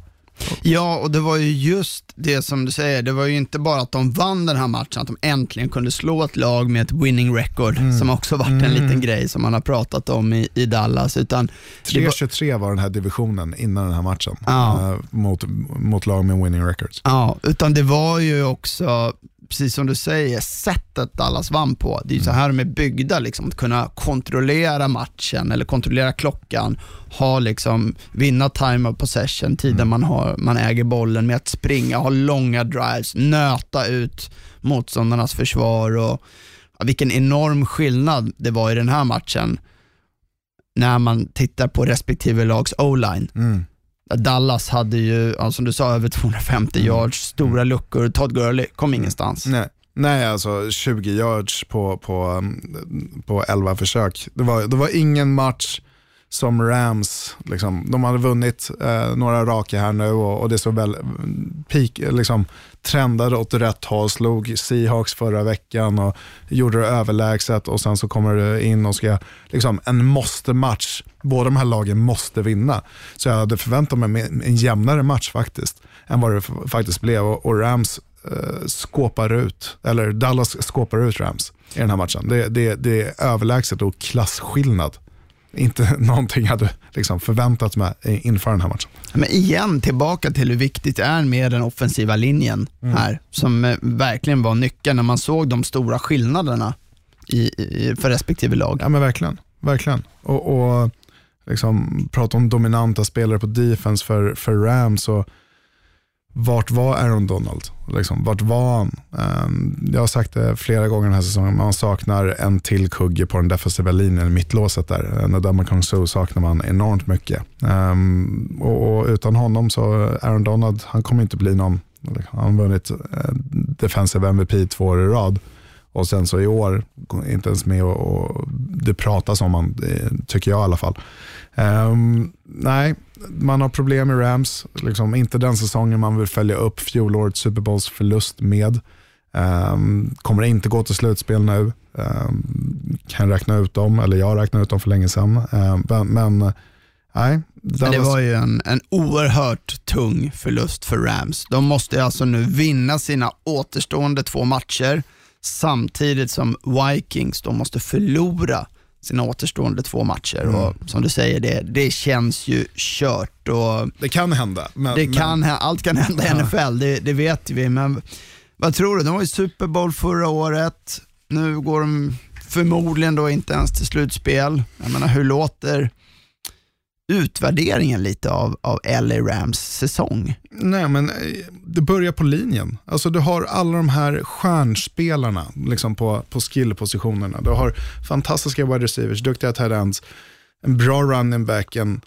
Ja, och det var ju just det som du säger. Det var ju inte bara att de vann den här matchen, att de äntligen kunde slå ett lag med ett winning record, som också varit en liten grej som man har pratat om i, i Dallas. Utan det var, 3-23 var den här divisionen innan den här matchen Ja. eh, mot, mot lag med winning records. ja, utan det var ju också, precis som du säger, sättet Dallas vann på. Det är så här de är byggda, liksom, att kunna kontrollera matchen eller kontrollera klockan, ha liksom, vinna time of possession, tiden man, har, man äger bollen med att springa, ha långa drives, nöta ut motståndarnas försvar och ja, vilken enorm skillnad det var i den här matchen när man tittar på respektive lags o-line. Mm. Dallas hade ju, ja, som du sa, över 250 yards, stora luckor. Todd Gurley kom ingenstans. Nej. Nej, alltså 20 yards på, på, mm, på 11 försök. Det var, det var ingen match som Rams, liksom, de hade vunnit eh, några raka här nu och, och det såg väl peak, liksom, trendade åt rätt håll, slog Seahawks förra veckan och gjorde det överlägset och sen så kommer det in och ska, liksom en måste-match. Båda de här lagen måste vinna. Så jag hade förväntat mig en jämnare match faktiskt, än vad det faktiskt blev och, och Rams eh, skåpar ut, eller Dallas skåpar ut Rams i den här matchen. Det, det, det är överlägset och klasskillnad inte *laughs* någonting jag hade liksom förväntat mig inför den här matchen. Men igen, tillbaka till hur viktigt det är med den offensiva linjen här, som eh, verkligen var nyckeln när man såg de stora skillnaderna i, i, för respektive lag. Ja men verkligen. verkligen. Och, och liksom, prata om dominanta spelare på defense för, för Rams. Och, vart var Aaron Donald? Liksom, vart var han? Um, jag har sagt det flera gånger den här säsongen, man saknar en till kugge på den defensiva linjen, mittlåset där. Nadama Kong Su saknar man enormt mycket. Um, och, och, utan honom så, Aaron Donald, han kommer inte bli någon, liksom, han har vunnit eh, defensive MVP två år i rad. Och sen så i år, inte ens med och, och det pratas om han, tycker jag i alla fall. Um, nej, man har problem med Rams. Liksom, inte den säsongen man vill följa upp fjolårets Super Bowls förlust med. Um, kommer inte gå till slutspel nu. Um, kan räkna ut dem, eller jag räknar ut dem för länge sedan. men, men nej. Men det var ju en, en oerhört tung förlust för Rams. De måste alltså nu vinna sina återstående två matcher samtidigt som Vikings de måste förlora sina återstående två matcher. Mm. Och som du säger, det, det känns ju kört. Och det kan hända. Men, det kan, men... Allt kan hända i ja. NFL, det, det, vet vi. Men vad tror du? De var i Super Bowl förra året. Nu går de förmodligen då inte ens till slutspel. Jag menar, hur låter utvärderingen lite av, av LA Rams säsong? Nej, men eh, det börjar på linjen. Alltså, du har alla de här stjärnspelarna liksom på, på skillpositionerna. Du har fantastiska wide receivers, duktiga tight ends, en bra running back, en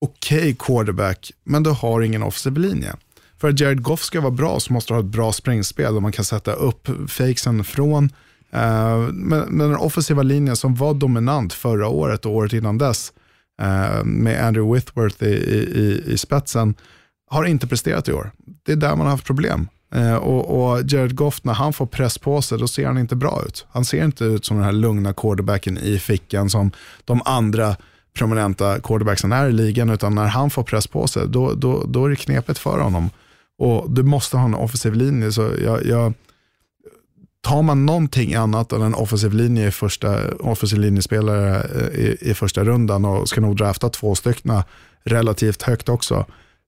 okej okay quarterback, men du har ingen offensiv linje. För att Jared Goff ska vara bra så måste du ha ett bra springspel och man kan sätta upp fakesen från uh, men, men den offensiva linjen som var dominant förra året och året innan dess, Eh, med Andrew Whitworth i, i, i spetsen har inte presterat i år. Det är där man har haft problem. Eh, och, och Jared Goff, när han får press på sig, då ser han inte bra ut. Han ser inte ut som den här lugna quarterbacken i fickan som de andra prominenta quarterbacksen är i ligan, utan när han får press på sig, då, då, då är det knepigt för honom. Och du måste ha en offensiv linje. Så jag, jag tar man någonting annat än en offensiv linje i första, offensiv linjespelare eh, i, i första rundan och ska nog drafta två stycken relativt högt också.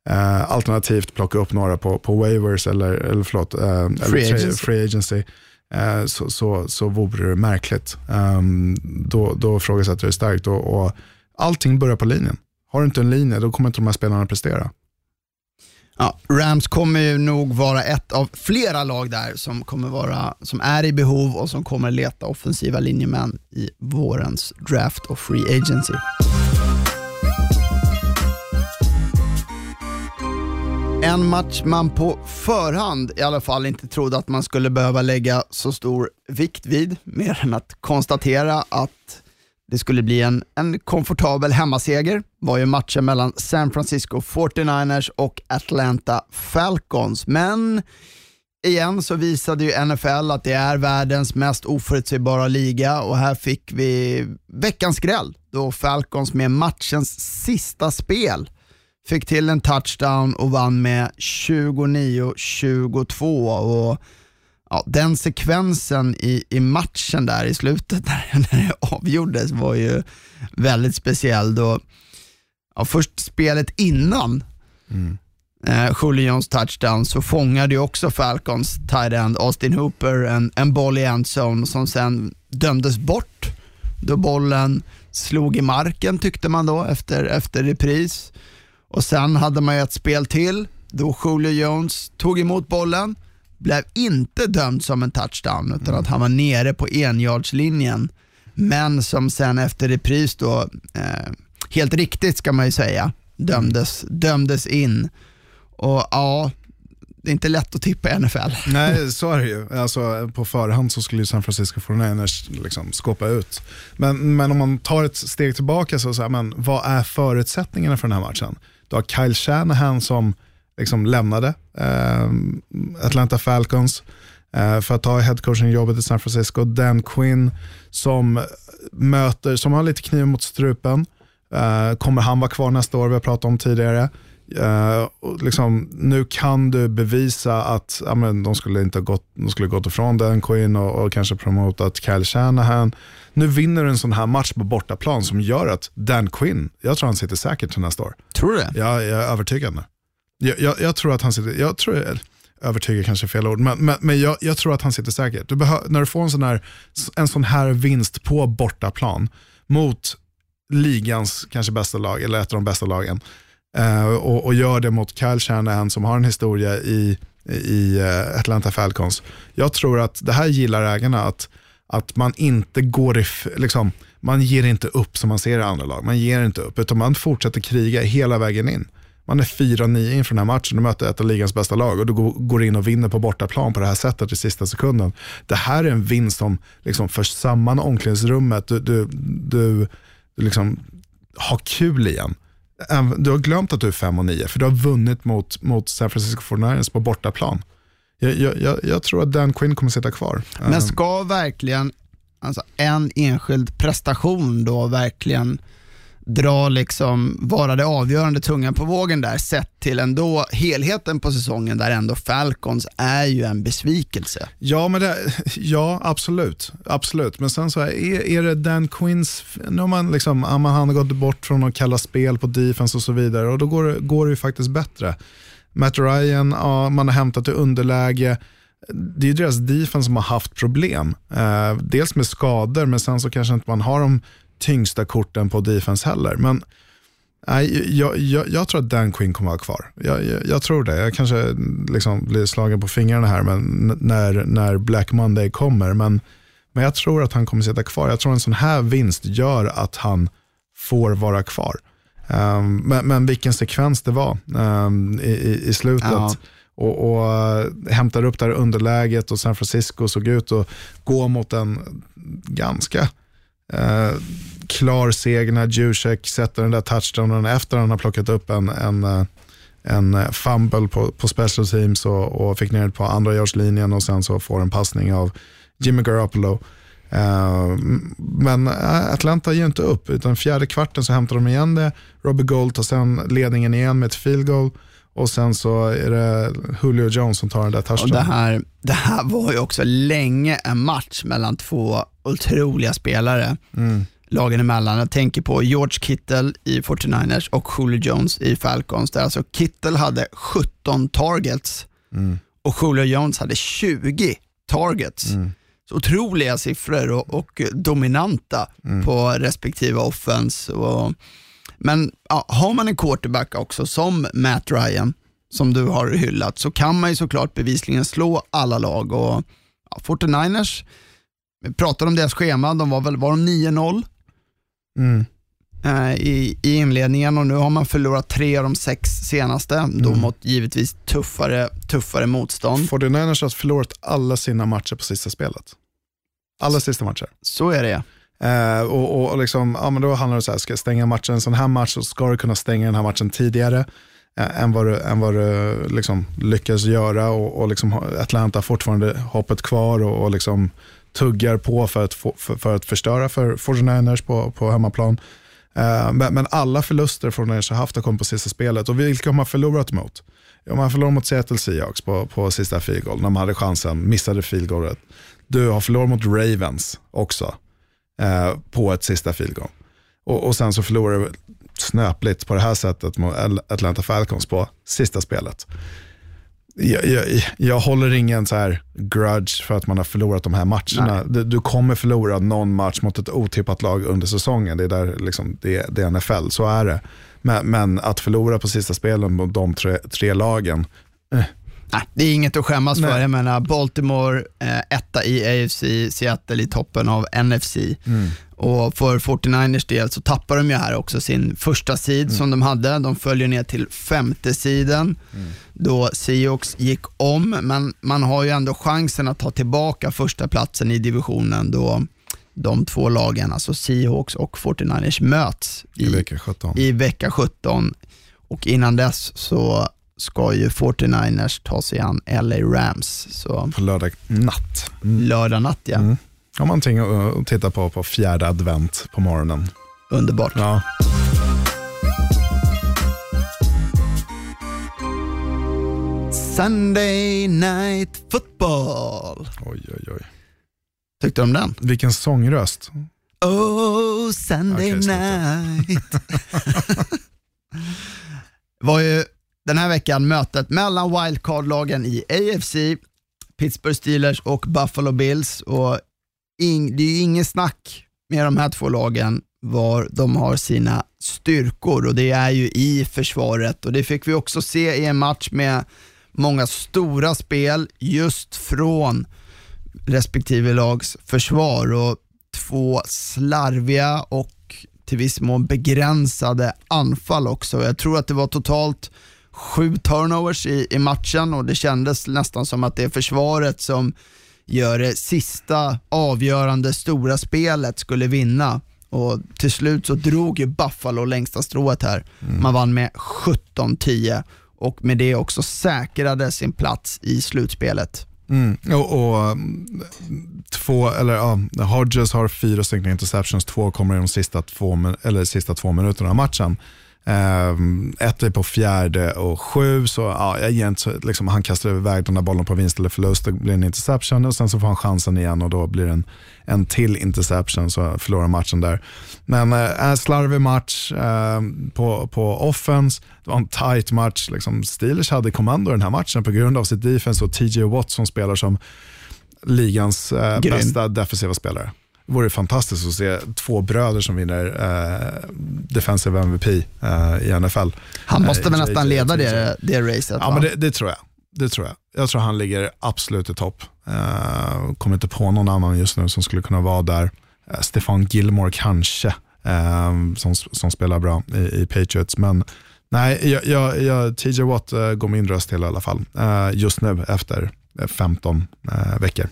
Eh, alternativt plocka upp några på, på waivers eller, eller, förlåt, eh, free, eller agency. free agency. Eh, så, så, så vore det märkligt. Um, då, då ifrågasätter det starkt och, och allting börjar på linjen. Har du inte en linje, då kommer inte de här spelarna prestera. Ja, Rams kommer ju nog vara ett av flera lag där som, kommer vara, som är i behov och som kommer leta offensiva linjemän i vårens draft och free agency. En match man på förhand i alla fall inte trodde att man skulle behöva lägga så stor vikt vid, mer än att konstatera att det skulle bli en, en komfortabel hemmaseger var ju matchen mellan San Francisco 49ers och Atlanta Falcons. Men igen så visade ju NFL att det är världens mest oförutsägbara liga och här fick vi veckans skräll då Falcons med matchens sista spel fick till en touchdown och vann med 29-22. och ja, den sekvensen i, i matchen där i slutet *laughs* när, när det avgjordes var ju väldigt speciell. Då, ja, först spelet innan mm. eh, Julians touchdown så fångade ju också Falcons tight end Austin Hooper en, en boll i endzone som sen dömdes bort då bollen slog i marken tyckte man då efter, efter repris. Och sen hade man ju ett spel till då Julio Jones tog emot bollen blev inte dömd som en touchdown utan att han var nere på enjardslinjen. Men som sen efter repris då, eh, helt riktigt ska man ju säga, dömdes, dömdes in. Och ja, det är inte lätt att tippa i NFL. *laughs* Nej, så är det ju. Alltså, på förhand så skulle ju San Francisco 49ers liksom skåpa ut. Men, men om man tar ett steg tillbaka, så, så här, men vad är förutsättningarna för den här matchen? Du har Kyle Shanahan som liksom lämnade eh, Atlanta Falcons eh, för att ta headcoaching-jobbet i San Francisco. Dan Quinn som möter, som har lite kniv mot strupen. Eh, kommer han vara kvar nästa år? Vi har pratat om tidigare. Uh, liksom, nu kan du bevisa att ja, men de skulle inte gått, de skulle gått ifrån Dan Quinn och, och kanske promotat Kyle Shanahan. Nu vinner du en sån här match på bortaplan som gör att Dan Quinn, jag tror han sitter säkert till nästa år. Tror du det? Ja, jag är övertygad nu. Jag, jag, jag, tror att han sitter, jag tror, övertygad kanske är fel ord, men, men, men jag, jag, tror att han sitter säkert. Du behör, när du får en sån, här, en sån här vinst på bortaplan mot ligans kanske bästa lag, eller ett av de bästa lagen, eh, och, och, gör det mot Kyle Shanahan som har en historia i, i eh, Atlanta Falcons. Jag tror att det här gillar ägarna, att, att man inte går i, liksom, man ger inte upp som man ser i andra lag. Man ger inte upp, utan man fortsätter kriga hela vägen in. Man är 4-9 inför den här matchen och möter ett av ligans bästa lag och du går in och vinner på bortaplan på det här sättet i sista sekunden. Det här är en vinst som liksom för samman omklädningsrummet. Du, du, du, du liksom har kul igen. Du har glömt att du är 5 och 9 för du har vunnit mot, mot San Francisco 49ers på bortaplan. Jag, jag, jag, tror att Dan Quinn kommer sitta kvar. Men ska verkligen alltså en enskild prestation då verkligen dra liksom, vara det avgörande tungan på vågen där, sett till ändå helheten på säsongen där ändå Falcons är ju en besvikelse. Ja, men det, *laughs* ja absolut. absolut. Men sen så är, är det Dan Quinns, nu har man, liksom, han har gått bort från att kalla spel på defense och så vidare och då går, går det ju faktiskt bättre. Matt Ryan, ja, man har hämtat i underläge. Det är ju deras defense som har haft problem. Eh, dels med skador, men sen så kanske inte man har dem tyngsta korten på defense heller. Men nej, jag, jag, jag tror att Dan Quinn kommer att vara kvar. Jag, jag, tror det. Jag kanske liksom blir slagen på fingrarna här men när, när Black Monday kommer. Men, men jag tror att han kommer att sitta kvar. Jag tror en sån här vinst gör att han får vara kvar. Um, men, men vilken sekvens det var um, i, i, slutet. Ja. Och, och uh, hämtar upp det här underläget och San Francisco såg ut att gå mot en ganska Eh, klar seger när Jusek sätter den där touchdownen efter att han har plockat upp en, en, eh, en eh, fumble på, på special teams och, och fick ner det på andra yardslinjen och sen så får en passning av Jimmy Garoppolo. Uh, men Atlanta ger inte upp, utan fjärde kvarten så hämtar de igen det. Robbie Gold tar sen ledningen igen med ett field goal. Och sen så är det Julio Jones som tar den där touchdownen. Det här, det här var ju också länge en match mellan två otroliga spelare. Mm. Lagen emellan. Jag tänker på George Kittle i 49ers och Julio Jones i Falcons. Där alltså Kittle hade 17 targets mm. och Julio Jones hade 20 targets. Mm. Så otroliga siffror och, och dominanta mm. på respektive offense. Och, men ja, har man en quarterback också som Matt Ryan, som du har hyllat, så kan man ju såklart bevisligen slå alla lag. Och ja, 49ers, vi pratade om deras schema, de var väl var de 9-0 mm. eh, i, i inledningen och nu har man förlorat tre av de sex senaste, mm. då mot givetvis tuffare, tuffare motstånd. 49ers har förlorat alla sina matcher på sista spelet. Alla sista matcher. Så är det. Eh, och, och liksom, ja, men då handlar det om att ska jag stänga matchen en sån här match så ska du kunna stänga den här matchen tidigare eh, än vad du, än vad du liksom lyckas göra. Och, och liksom Atlanta har fortfarande hoppet kvar och, och liksom tuggar på för att, för, för att förstöra för 49ers på, på hemmaplan. Eh, men, men, alla förluster från har haft har kommit på sista spelet. Och vilka har man förlorat mot? Ja, man förlorade mot Seattle Seahawks på, på sista field goal, när man hade chansen, missade field goalet. Du har förlorat mot Ravens också eh, på ett sista field goal. Och, och sen så förlorar du snöpligt på det här sättet mot Atlanta Falcons på sista spelet. Jag, jag, jag, håller ingen så här grudge för att man har förlorat de här matcherna. Du, du, kommer förlora någon match mot ett otippat lag under säsongen. Det är, där, liksom, det, det är NFL, så är det. Men, men, att förlora på sista spelen mot de tre, tre lagen, eh, Nej, det är inget att skämmas Nej. för. Jag menar, Baltimore eh, etta i AFC, Seattle i toppen av NFC. Mm. Och för 49ers del så tappar de ju här också sin första sid mm. som de hade. De följer ner till femte sidan mm. då Seahawks gick om, men man har ju ändå chansen att ta tillbaka första platsen i divisionen då de två lagen, alltså Seahawks och 49ers möts i, I vecka 17. I vecka 17. Och innan dess så ska ju 49ers ta sig an LA Rams. Så. På lördag natt. Mm. Lördag natt ja. Mm. Har man någonting att titta på på fjärde advent på morgonen. Underbart. Ja. Sunday Night Football. Oj, oj, oj. Tyckte du om den? Vilken sångröst. Oh, Sunday sluta. night. *laughs* var ju den här veckan mötet mellan wildcard-lagen i AFC, Pittsburgh Steelers och Buffalo Bills. Och ing, det är ju ingen snack med de här två lagen var de har sina styrkor och det är ju i försvaret och det fick vi också se i en match med många stora spel just från respektive lags försvar och två slarviga och till viss mån begränsade anfall också. Jag tror att det var totalt sju turnovers i, i matchen och det kändes nästan som att det är försvaret som gör det sista avgörande stora spelet skulle vinna. Och till slut så drog ju Buffalo längsta strået här. Man vann med 17-10 och med det också säkrade sin plats i slutspelet. Mm. Och, och mm, två, eller ja, Hodges har fyra stycken interceptions, två kommer i de sista två, eller sista två minuterna av matchen. Ehm, ett är på fjärde och sju, så ja, igen, så liksom, han kastar iväg den där bollen på vinst eller förlust, det blir en interception och sen så får han chansen igen och då blir det en, en till interception så förlorar matchen där. Men eh, slarvig match eh, på, på offense, det var en tight match. Liksom, Steelers hade kommando i den här matchen på grund av sitt defense och TJ Watt som spelar som ligans eh, bästa defensiva spelare. Det vore fantastiskt att se två bröder som vinner eh, defensive MVP eh, i NFL. Han måste Eh, väl nästan leda det, det racet Ja, va? men det, det tror jag. Det tror jag. Jag tror han ligger absolut i topp. Uh, kommer inte på någon annan just nu som skulle kunna vara där. Uh, Stefan Gilmore kanske, eh, som, som spelar bra i, i Patriots. Men nej, jag, jag, jag, TJ Watt uh, går min röst till i alla fall. Eh, just nu efter eh, 15 eh, veckor.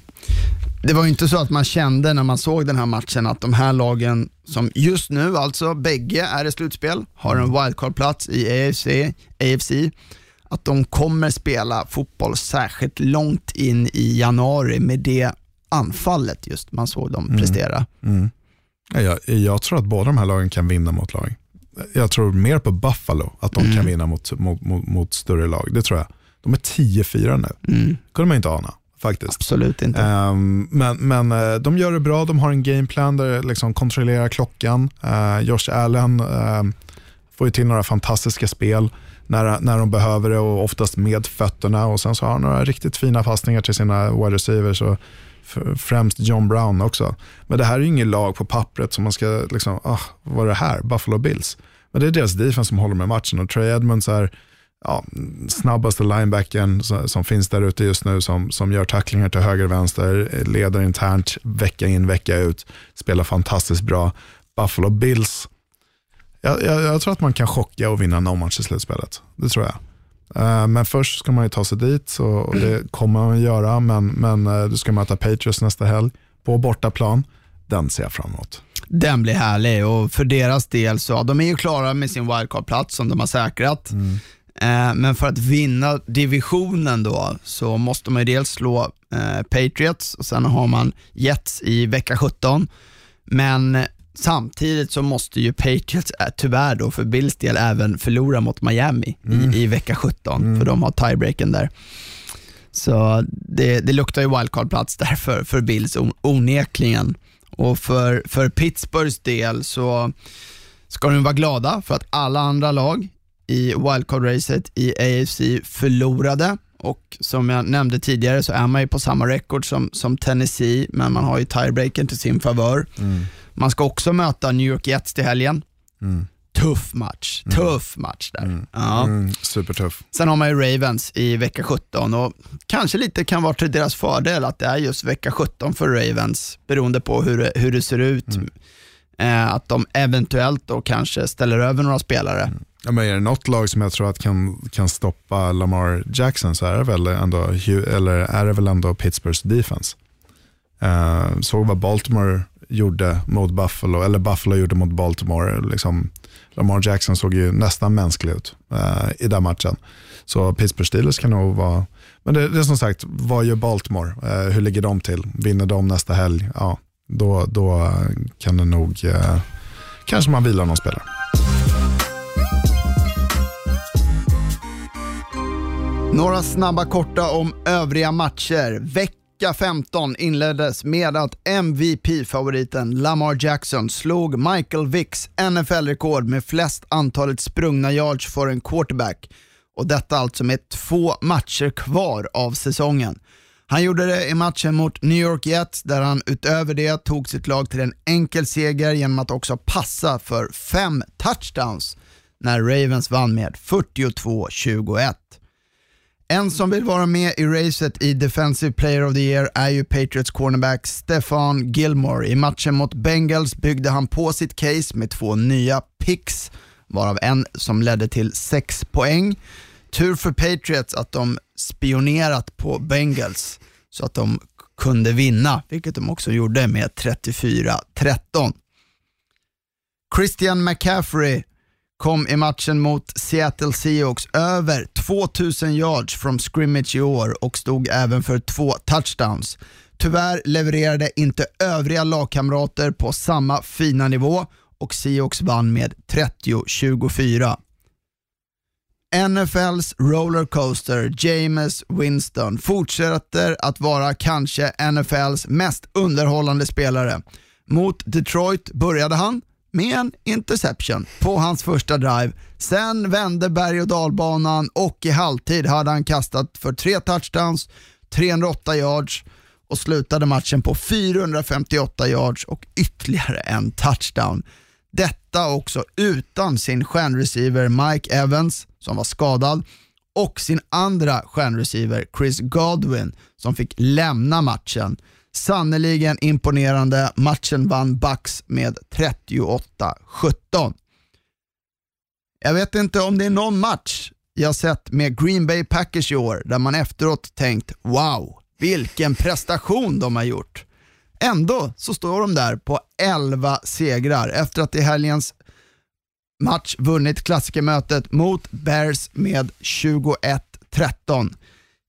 Det var ju inte så att man kände när man såg den här matchen att de här lagen som just nu alltså bägge är i slutspel, har en wildcard-plats i AFC, AFC, att de kommer spela fotboll särskilt långt in i januari med det anfallet just man såg dem prestera. Ja, Jag, jag tror att båda de här lagen kan vinna mot lag. Jag tror mer på Buffalo, att de kan vinna mot, mot, mot, mot större lag. Det tror jag. De är 10-4 nu. Mm, kunde man inte ana faktiskt. absolut inte. Ehm, men men eh, de gör det bra, de har en gameplan där de liksom kontrollerar klockan. Uh, Josh Allen ehm, får ju till några fantastiska spel när, när de behöver det och oftast med fötterna. Och Sen så har han några riktigt fina passningar till sina wide receivers och främst John Brown också. Men det här är ju inget lag på pappret som man ska, liksom, ah, vad är det här? Buffalo Bills. Men det är deras defense som håller med matchen och Trey Edmonds är ja, snabbaste linebacken som, finns där ute just nu som, som gör tacklingar till höger och vänster, leder internt vecka in vecka ut, spelar fantastiskt bra. Buffalo Bills, jag, jag, jag tror att man kan chocka och vinna någon match i slutspelet. Det tror jag. Eh, men först ska man ju ta sig dit och det kommer man göra, men, men eh, du ska möta Patriots nästa helg på bortaplan. Den ser jag fram emot. Den blir härlig och för deras del så, de är ju klara med sin wildcard-plats som de har säkrat. Eh, men för att vinna divisionen då så måste man ju dels slå eh, Patriots och sen har man Jets i vecka 17. Men samtidigt så måste ju Patriots eh, tyvärr då för Bills del även förlora mot Miami i, i vecka 17 för de har tiebreaken där. Så det, det luktar ju wildcard-plats där för, för Bills on, onekligen. Och för, för Pittsburghs del så ska de vara glada för att alla andra lag i wildcard-racet i AFC förlorade och som jag nämnde tidigare så är man ju på samma record som, som Tennessee, men man har ju tiebreaken till sin favör. Man ska också möta New York Jets till helgen. Tuff match, tuff match där. Ja. Mm, supertuff. Sen har man ju Ravens i vecka 17 och kanske lite kan vara till deras fördel att det är just vecka 17 för Ravens beroende på hur det, hur det ser ut. Eh, att de eventuellt då kanske ställer över några spelare. Mm. Ja, men är det något lag som jag tror att kan, kan stoppa Lamar Jackson så är det väl ändå, eller är det väl ändå Pittsburghs defense. Eh, såg vad Baltimore gjorde mot Buffalo, eller Buffalo gjorde mot Baltimore. Liksom, Lamar Jackson såg ju nästan mänsklig ut eh, i den matchen. Så Pittsburgh Steelers kan nog vara, men det, det är som sagt, vad gör Baltimore? Eh, hur ligger de till? Vinner de nästa helg? Ja, då, då kan det nog, eh, kanske man vilar någon spelare. Några snabba korta om övriga matcher. Vecka 15 inleddes med att MVP-favoriten Lamar Jackson slog Michael Vicks NFL-rekord med flest antalet sprungna yards för en quarterback. Och detta alltså med två matcher kvar av säsongen. Han gjorde det i matchen mot New York Jets där han utöver det tog sitt lag till en enkel seger genom att också passa för fem touchdowns när Ravens vann med 42-21. En som vill vara med i racet i Defensive Player of the Year är ju Patriots cornerback Stefan Gilmore. I matchen mot Bengals byggde han på sitt case med två nya picks, varav en som ledde till sex poäng. Tur för Patriots att de spionerat på Bengals så att de kunde vinna, vilket de också gjorde med 34-13. Christian McCaffrey kom i matchen mot Seattle Seahawks över 2000 yards från scrimmage i år och stod även för två touchdowns. Tyvärr levererade inte övriga lagkamrater på samma fina nivå och Seahawks vann med 30-24. NFLs rollercoaster James Winston fortsätter att vara kanske NFLs mest underhållande spelare. Mot Detroit började han med en interception på hans första drive. Sen vände berg och dalbanan och i halvtid hade han kastat för tre touchdowns, 308 yards och slutade matchen på 458 yards och ytterligare en touchdown. Detta också utan sin stjärnreceiver Mike Evans som var skadad och sin andra stjärnreceiver Chris Godwin som fick lämna matchen. Sannerligen imponerande. Matchen vann Bucks med 38-17. Jag vet inte om det är någon match jag sett med Green Bay Packers i år där man efteråt tänkt wow, vilken prestation de har gjort. Ändå så står de där på 11 segrar efter att i helgens match vunnit klassikermötet mot Bears med 21-13.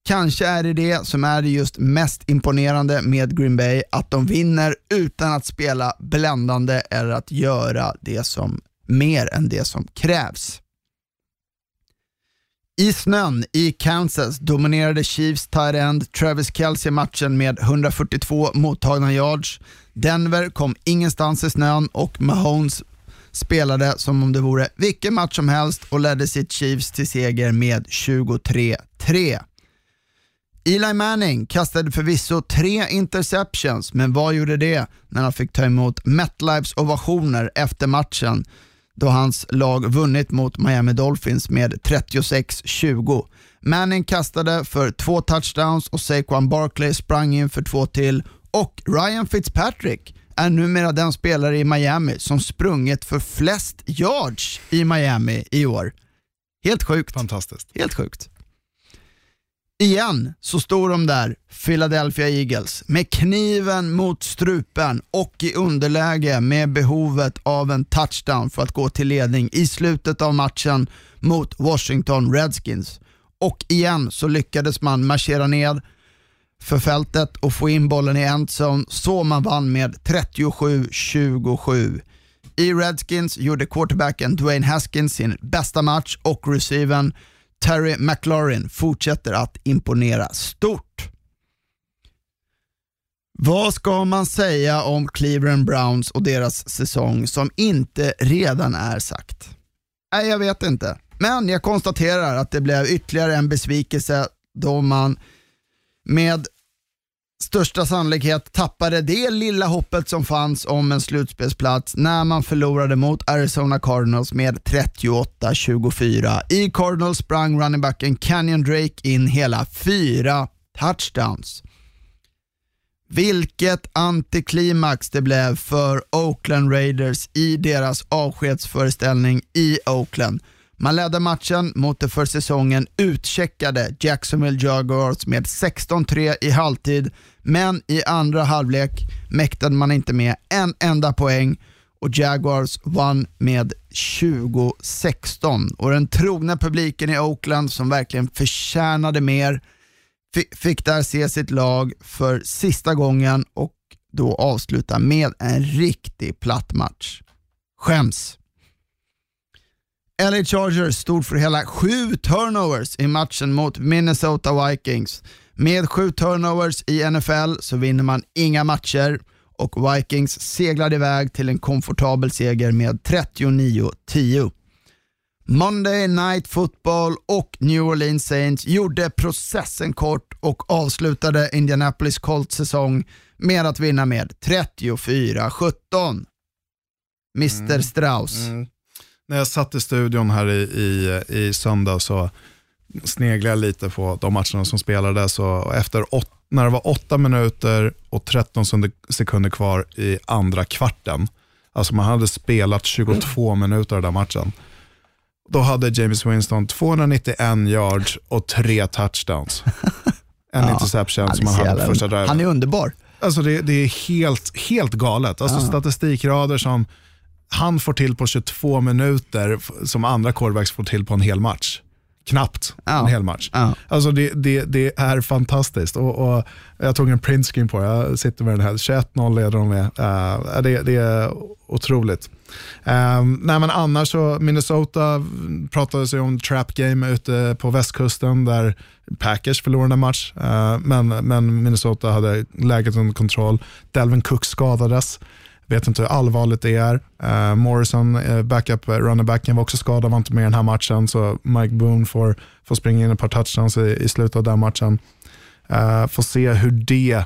Kanske är det det som är det just mest imponerande med Green Bay, att de vinner utan att spela bländande eller att göra det som mer än det som krävs. I snön i Kansas dominerade Chiefs tight end Travis Kelce matchen med 142 mottagna yards. Denver kom ingenstans i snön och Mahomes spelade som om det vore vilken match som helst och ledde sitt Chiefs till seger med 23-3. Eli Manning kastade förvisso tre interceptions, men vad gjorde det när han fick ta emot MetLifes ovationer efter matchen då hans lag vunnit mot Miami Dolphins med 36-20. Manning kastade för två touchdowns och Saquon Barkley sprang in för två till och Ryan Fitzpatrick är numera den spelare i Miami som sprungit för flest yards i Miami i år. Helt sjukt. Fantastiskt. Helt sjukt. Igen så står de där, Philadelphia Eagles, med kniven mot strupen och i underläge med behovet av en touchdown för att gå till ledning i slutet av matchen mot Washington Redskins. Och igen så lyckades man marschera ner för fältet och få in bollen i endzone så man vann med 37-27. I Redskins gjorde quarterbacken Dwayne Haskins sin bästa match och receiven Terry McLaurin fortsätter att imponera stort. Vad ska man säga om Cleveland Browns och deras säsong som inte redan är sagt? Nej, jag vet inte. Men jag konstaterar att det blev ytterligare en besvikelse då man med största sannolikhet tappade det lilla hoppet som fanns om en slutspelsplats när man förlorade mot Arizona Cardinals med 38-24. I Cardinals sprang runningbacken Canyon Drake in hela fyra touchdowns. Vilket antiklimax det blev för Oakland Raiders i deras avskedsföreställning i Oakland. Man ledde matchen mot det för säsongen utcheckade Jacksonville Jaguars med 16-3 i halvtid, men i andra halvlek mäktade man inte med en enda poäng och Jaguars vann med 20-16. Och den trogna publiken i Oakland som verkligen förtjänade mer fick där se sitt lag för sista gången och då avsluta med en riktig platt match. Skäms. LA Chargers stod för hela sju turnovers i matchen mot Minnesota Vikings. Med sju turnovers i NFL så vinner man inga matcher och Vikings seglade iväg till en komfortabel seger med 39-10. Monday Night Football och New Orleans Saints gjorde processen kort och avslutade Indianapolis Colts säsong med att vinna med 34-17. Mr mm. Strauss. Mm. När jag satt i studion här i, i, i söndag så sneglade jag lite på de matcherna som spelades och efter åt, när det var 8 minuter och 13 sekunder kvar i andra kvarten, alltså man hade spelat 22 minuter av den matchen, då hade James Winston 291 yards och tre touchdowns. *laughs* En ja, interception som han hade på första driven. Han är underbar. Alltså det, det är helt, helt galet. Alltså ja. Statistikrader som han får till på 22 minuter som andra quarterbacks får till på en hel match knappt en hel match. Ja. Alltså det, det, det, är fantastiskt. Och, och jag tog en printscreen på det, jag sitter med den här. 21-0 leder de med. Uh, det, det är otroligt. Um, nej men annars så, Minnesota pratade sig om trap game ute på västkusten där Packers förlorade en match, uh, men, men Minnesota hade läget under kontroll. Delvin Cook skadades. Vet inte hur allvarligt det är. Uh, Morrison, uh, backup eh, uh, runnerbacken, var också skadad, var inte med i den här matchen. Så Mike Boone får, får springa in ett par touchdowns i, i slutet av den matchen. Uh, får se hur det,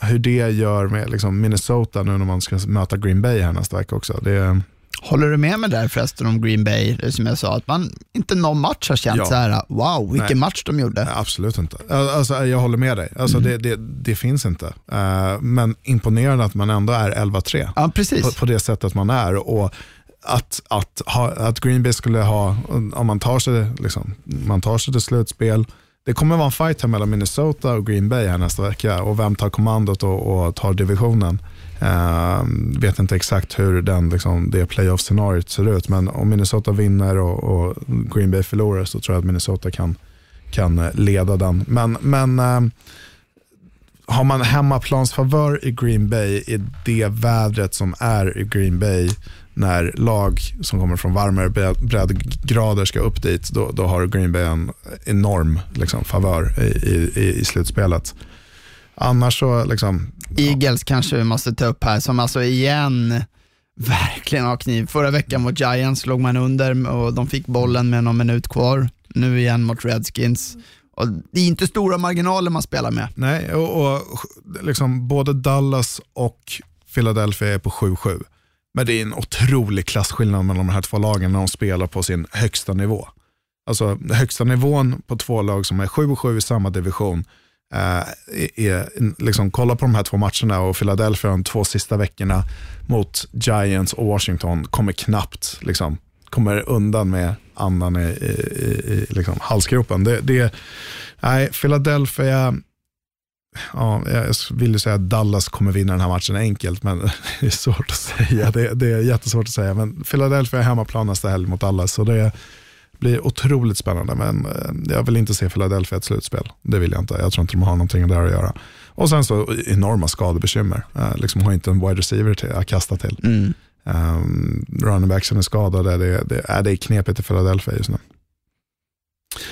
hur det gör med liksom Minnesota nu när man ska möta Green Bay här nästa vecka också. Det, Håller du med mig där förresten om Green Bay, som jag sa, att man inte någon match har känt ja. så här, wow, vilken Nej. match de gjorde? Nej, absolut inte. Alltså, jag håller med dig, alltså, mm. det, det, det, finns inte. Uh, men imponerande att man ändå är 11-3 ja, precis. På, på, det sättet man är. Och att, att, ha, att Green Bay skulle ha, om man tar sig, liksom, man tar sig till slutspel, det kommer vara en fight här mellan Minnesota och Green Bay här nästa vecka och vem tar kommandot och, och tar divisionen. Uh, vet inte exakt hur den, liksom, det playoff-scenariot ser ut, men om Minnesota vinner och, och, Green Bay förlorar så tror jag att Minnesota kan, kan eh, leda den. Men, men uh, har man hemmaplansfavör i Green Bay i det vädret som är i Green Bay när lag som kommer från varmare breddgrader ska upp dit, då, då har Green Bay en enorm liksom, favör i, i, i slutspelet. Annars så, liksom, Eagles ja. kanske vi måste ta upp här, som alltså igen verkligen har kniv. Förra veckan mot Giants låg man under och de fick bollen med någon minut kvar. Nu igen mot Redskins. Och det är inte stora marginaler man spelar med. Nej, och, och liksom både Dallas och Philadelphia är på 7-7. Men det är en otrolig klasskillnad mellan de här två lagen när de spelar på sin högsta nivå. Alltså högsta nivån på två lag som är 7-7 i samma division Eh, är, är, liksom, kolla på de här två matcherna och Philadelphia de två sista veckorna mot Giants och Washington kommer knappt liksom, kommer undan med andan i, i, i liksom, halsgropen. Det, det, nej, Philadelphia, ja, jag vill ju säga att Dallas kommer vinna den här matchen enkelt, men *laughs* det är svårt att säga. Det, det är jättesvårt att säga, men Philadelphia är hemmaplan nästa helg mot Dallas. Så det, blir otroligt spännande, men eh, jag vill inte se Philadelphia ett slutspel. Det vill jag inte. Jag tror inte de har någonting där att göra. Och sen så enorma skadebekymmer. Uh, liksom har inte en wide receiver till, att kasta till. Mm. Um, running backsen är skadade. Det, det, är, det är knepigt i Philadelphia just nu.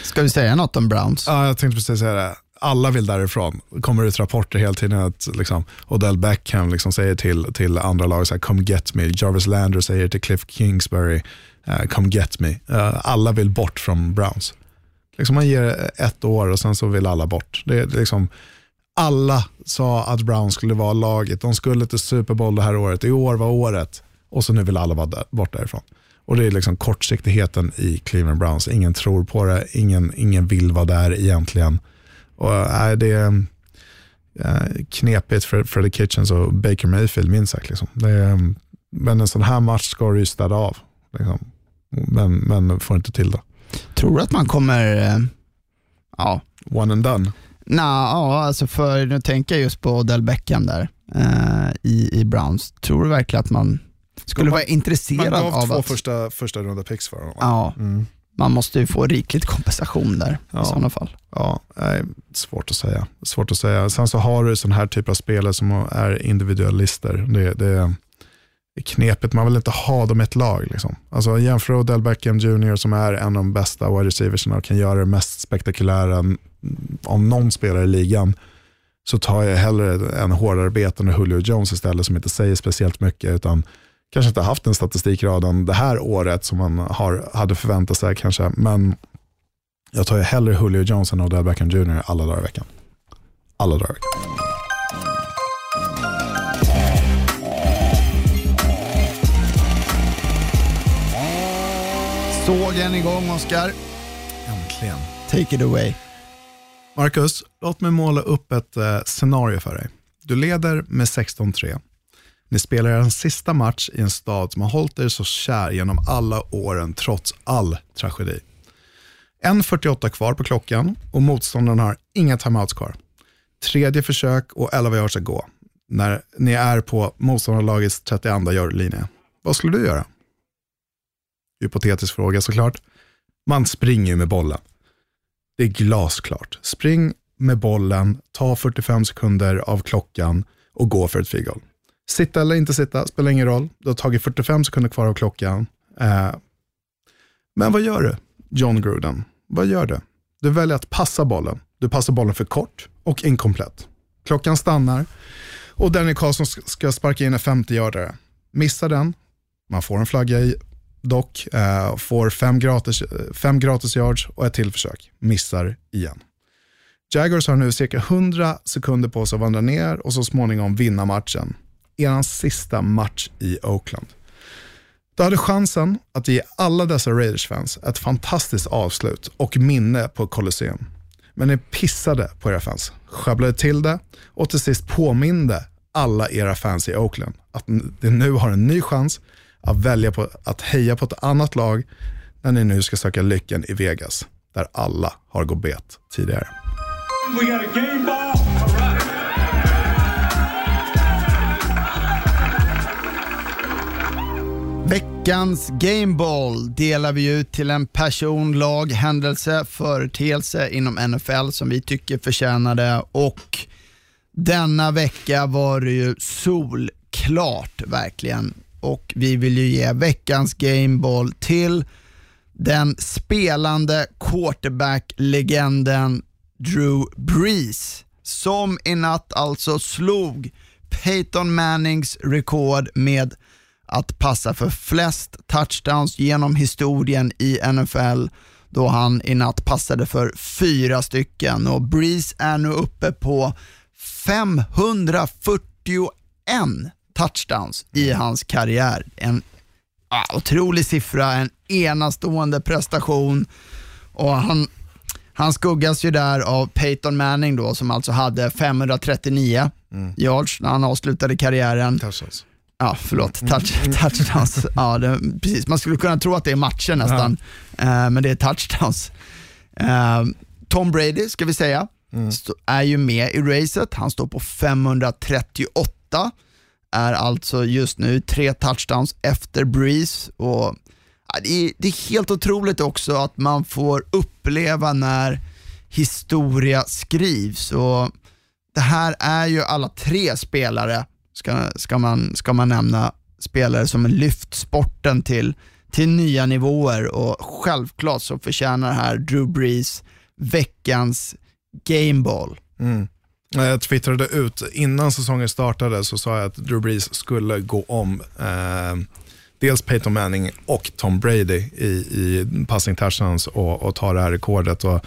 Ska vi säga något om Browns? Ja, jag tänkte precis säga det. Alla vill därifrån. Det kommer ut rapporter hela tiden att liksom, Odell Beckham liksom säger till, till andra lag, så här, come get me. Jarvis Lander säger till Cliff Kingsbury, uh, come get me. Uh, alla vill bort från Browns. Liksom man ger ett år och sen så vill alla bort. Det, är liksom, alla sa att Browns skulle vara laget. De skulle till Super Bowl det här året. I år var året. Och så nu vill alla vara där, bort därifrån. Och Det är liksom kortsiktigheten i Cleveland Browns. Ingen tror på det, ingen, ingen vill vara där egentligen. Och, äh, det är äh, knepigt för The Kitchens och Baker Mayfield minst sagt. Liksom. Det är, men en sån här match ska du ju städa av. Liksom. Men, men får inte till det. Tror du att man kommer, äh, ja. One and done? Nej, ja, alltså för nu tänker jag just på Odell Beckham där äh, i, i Browns. Tror du verkligen att man skulle man, vara intresserad av att... Man gav två första, första runda picks för honom. Ja. Mm man måste ju få rikligt kompensation där ja. i sådana fall. Ja, nej, svårt att säga. Svårt att säga. Sen så har du sån här typ av spelare som är individualister. Det, det, knepigt, man vill inte ha dem i ett lag. Liksom. Alltså, jämför Odell Beckham Jr som är en av de bästa wide receiversen och kan göra det mest spektakulära om någon spelare i ligan så tar jag hellre en hårdarbetande Julio Jones istället som inte säger speciellt mycket utan kanske inte haft den statistikraden det här året som man har, hade förväntat sig kanske. Men jag tar ju hellre Julio Jones än Odell Beckham Jr alla dagar i veckan. Alla dagar i veckan. Sågen igång Oskar. Äntligen. Take it away. Marcus, låt mig måla upp ett eh, scenario för dig. Du leder med 16-3. Ni spelar en sista match i en stad som har hållit er så kär genom alla åren trots all tragedi. 1.48 kvar på klockan och motståndaren har inga timeouts kvar. Tredje försök och 11 yards att gå när ni är på motståndarlagets 32 yard-linje. Vad skulle du göra? Hypotetisk fråga såklart. Man springer ju med bollen. Det är glasklart. Spring med bollen, ta 45 sekunder av klockan och gå för ett frigol. Sitta eller inte sitta, spelar ingen roll. Du har tagit 45 sekunder kvar av klockan. Eh, men vad gör du, John Gruden? Vad gör du? Du väljer att passa bollen. Du passar bollen för kort och inkomplett. Klockan stannar och Danny Karlsson ska sparka in en 50-yardare. Missar den, man får en flagga i dock, eh, får fem gratis, eh, fem gratis yards och ett till försök. Missar igen. Jaguars har nu cirka 100 sekunder på sig att vandra ner och så småningom vinna matchen. Er sista match i Oakland. Du hade chansen att ge alla dessa Raiders-fans ett fantastiskt avslut och minne på Colosseum. Men ni pissade på era fans, sjabblade till det och till sist påminde alla era fans i Oakland att ni nu har en ny chans att välja på att heja på ett annat lag när ni nu ska söka lyckan i Vegas, där alla har gått bet tidigare. We got a game ball. Veckans Gameball delar vi ut till en person, lag, händelse, företeelse inom NFL som vi tycker förtjänade och denna vecka var det ju solklart verkligen och vi vill ju ge veckans Gameball till den spelande quarterback-legenden Drew Brees som i natt alltså slog Peyton Mannings rekord med att passa för flest touchdowns genom historien i NFL då han i natt passade för fyra stycken. Och Breeze är nu uppe på 541 touchdowns i hans karriär. En ah, otrolig siffra, en enastående prestation och han, han skuggas ju där av Peyton Manning då som alltså hade 539 mm. yards när han avslutade karriären. Touchdowns. Ja, förlåt. Touch, touchdowns. Ja, det, precis. Man skulle kunna tro att det är matcher nästan, ja. uh, men det är touchdowns. Uh, Tom Brady, ska vi säga, mm. är ju med i racet. Han står på 538 är alltså just nu tre touchdowns efter Breeze. Och, det, är, det är helt otroligt också att man får uppleva när historia skrivs. Och det här är ju alla tre spelare, ska, ska, man, ska man nämna, spelare som lyft sporten till, till nya nivåer och självklart så förtjänar här Drew Brees veckans gameball. Mm. Eh, jag twittrade ut, innan säsongen startade så sa jag att Drew Brees skulle gå om eh, dels Peyton Manning och Tom Brady i, i passing touchdowns och, och ta det här rekordet. Och,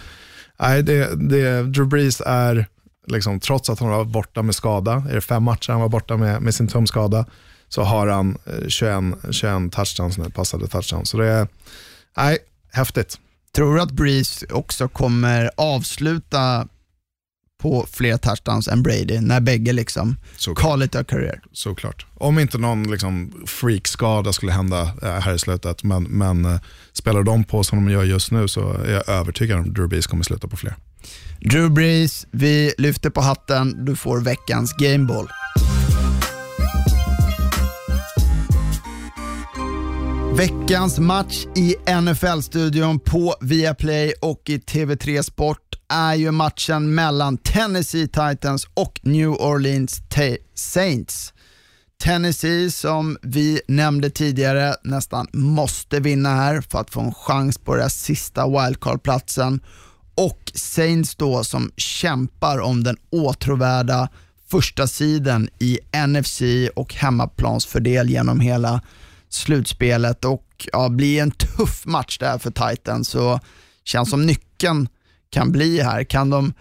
nej, det, det, Drew Brees är, liksom, trots att han var borta med skada, är det fem matcher han var borta med, med sin tumskada, så har han eh, 21, 21 touchdowns nu, passade touchdowns. Så det är, nej, häftigt. Tror du att Breeze också kommer avsluta på fler touchdowns än Brady när bägge liksom Såklart. call it a career. Såklart. Om inte någon liksom freakskada skulle hända eh, här i slutet, men, men eh, spelar de på som de gör just nu så är jag övertygad om att Drew Brees kommer sluta på fler. Drew Brees, vi lyfter på hatten. Du får veckans gameball. Veckans match i NFL-studion på Viaplay och i TV3 Sport är ju matchen mellan Tennessee Titans och New Orleans Saints. Tennessee som vi nämnde tidigare nästan måste vinna här för att få en chans på den sista wildcard-platsen. Och Saints då som kämpar om den åtråvärda första sidan i NFC och hemmaplansfördel genom hela slutspelet och ja, blir en tuff match där för Titans så känns som nyckeln kan bli här. Kan de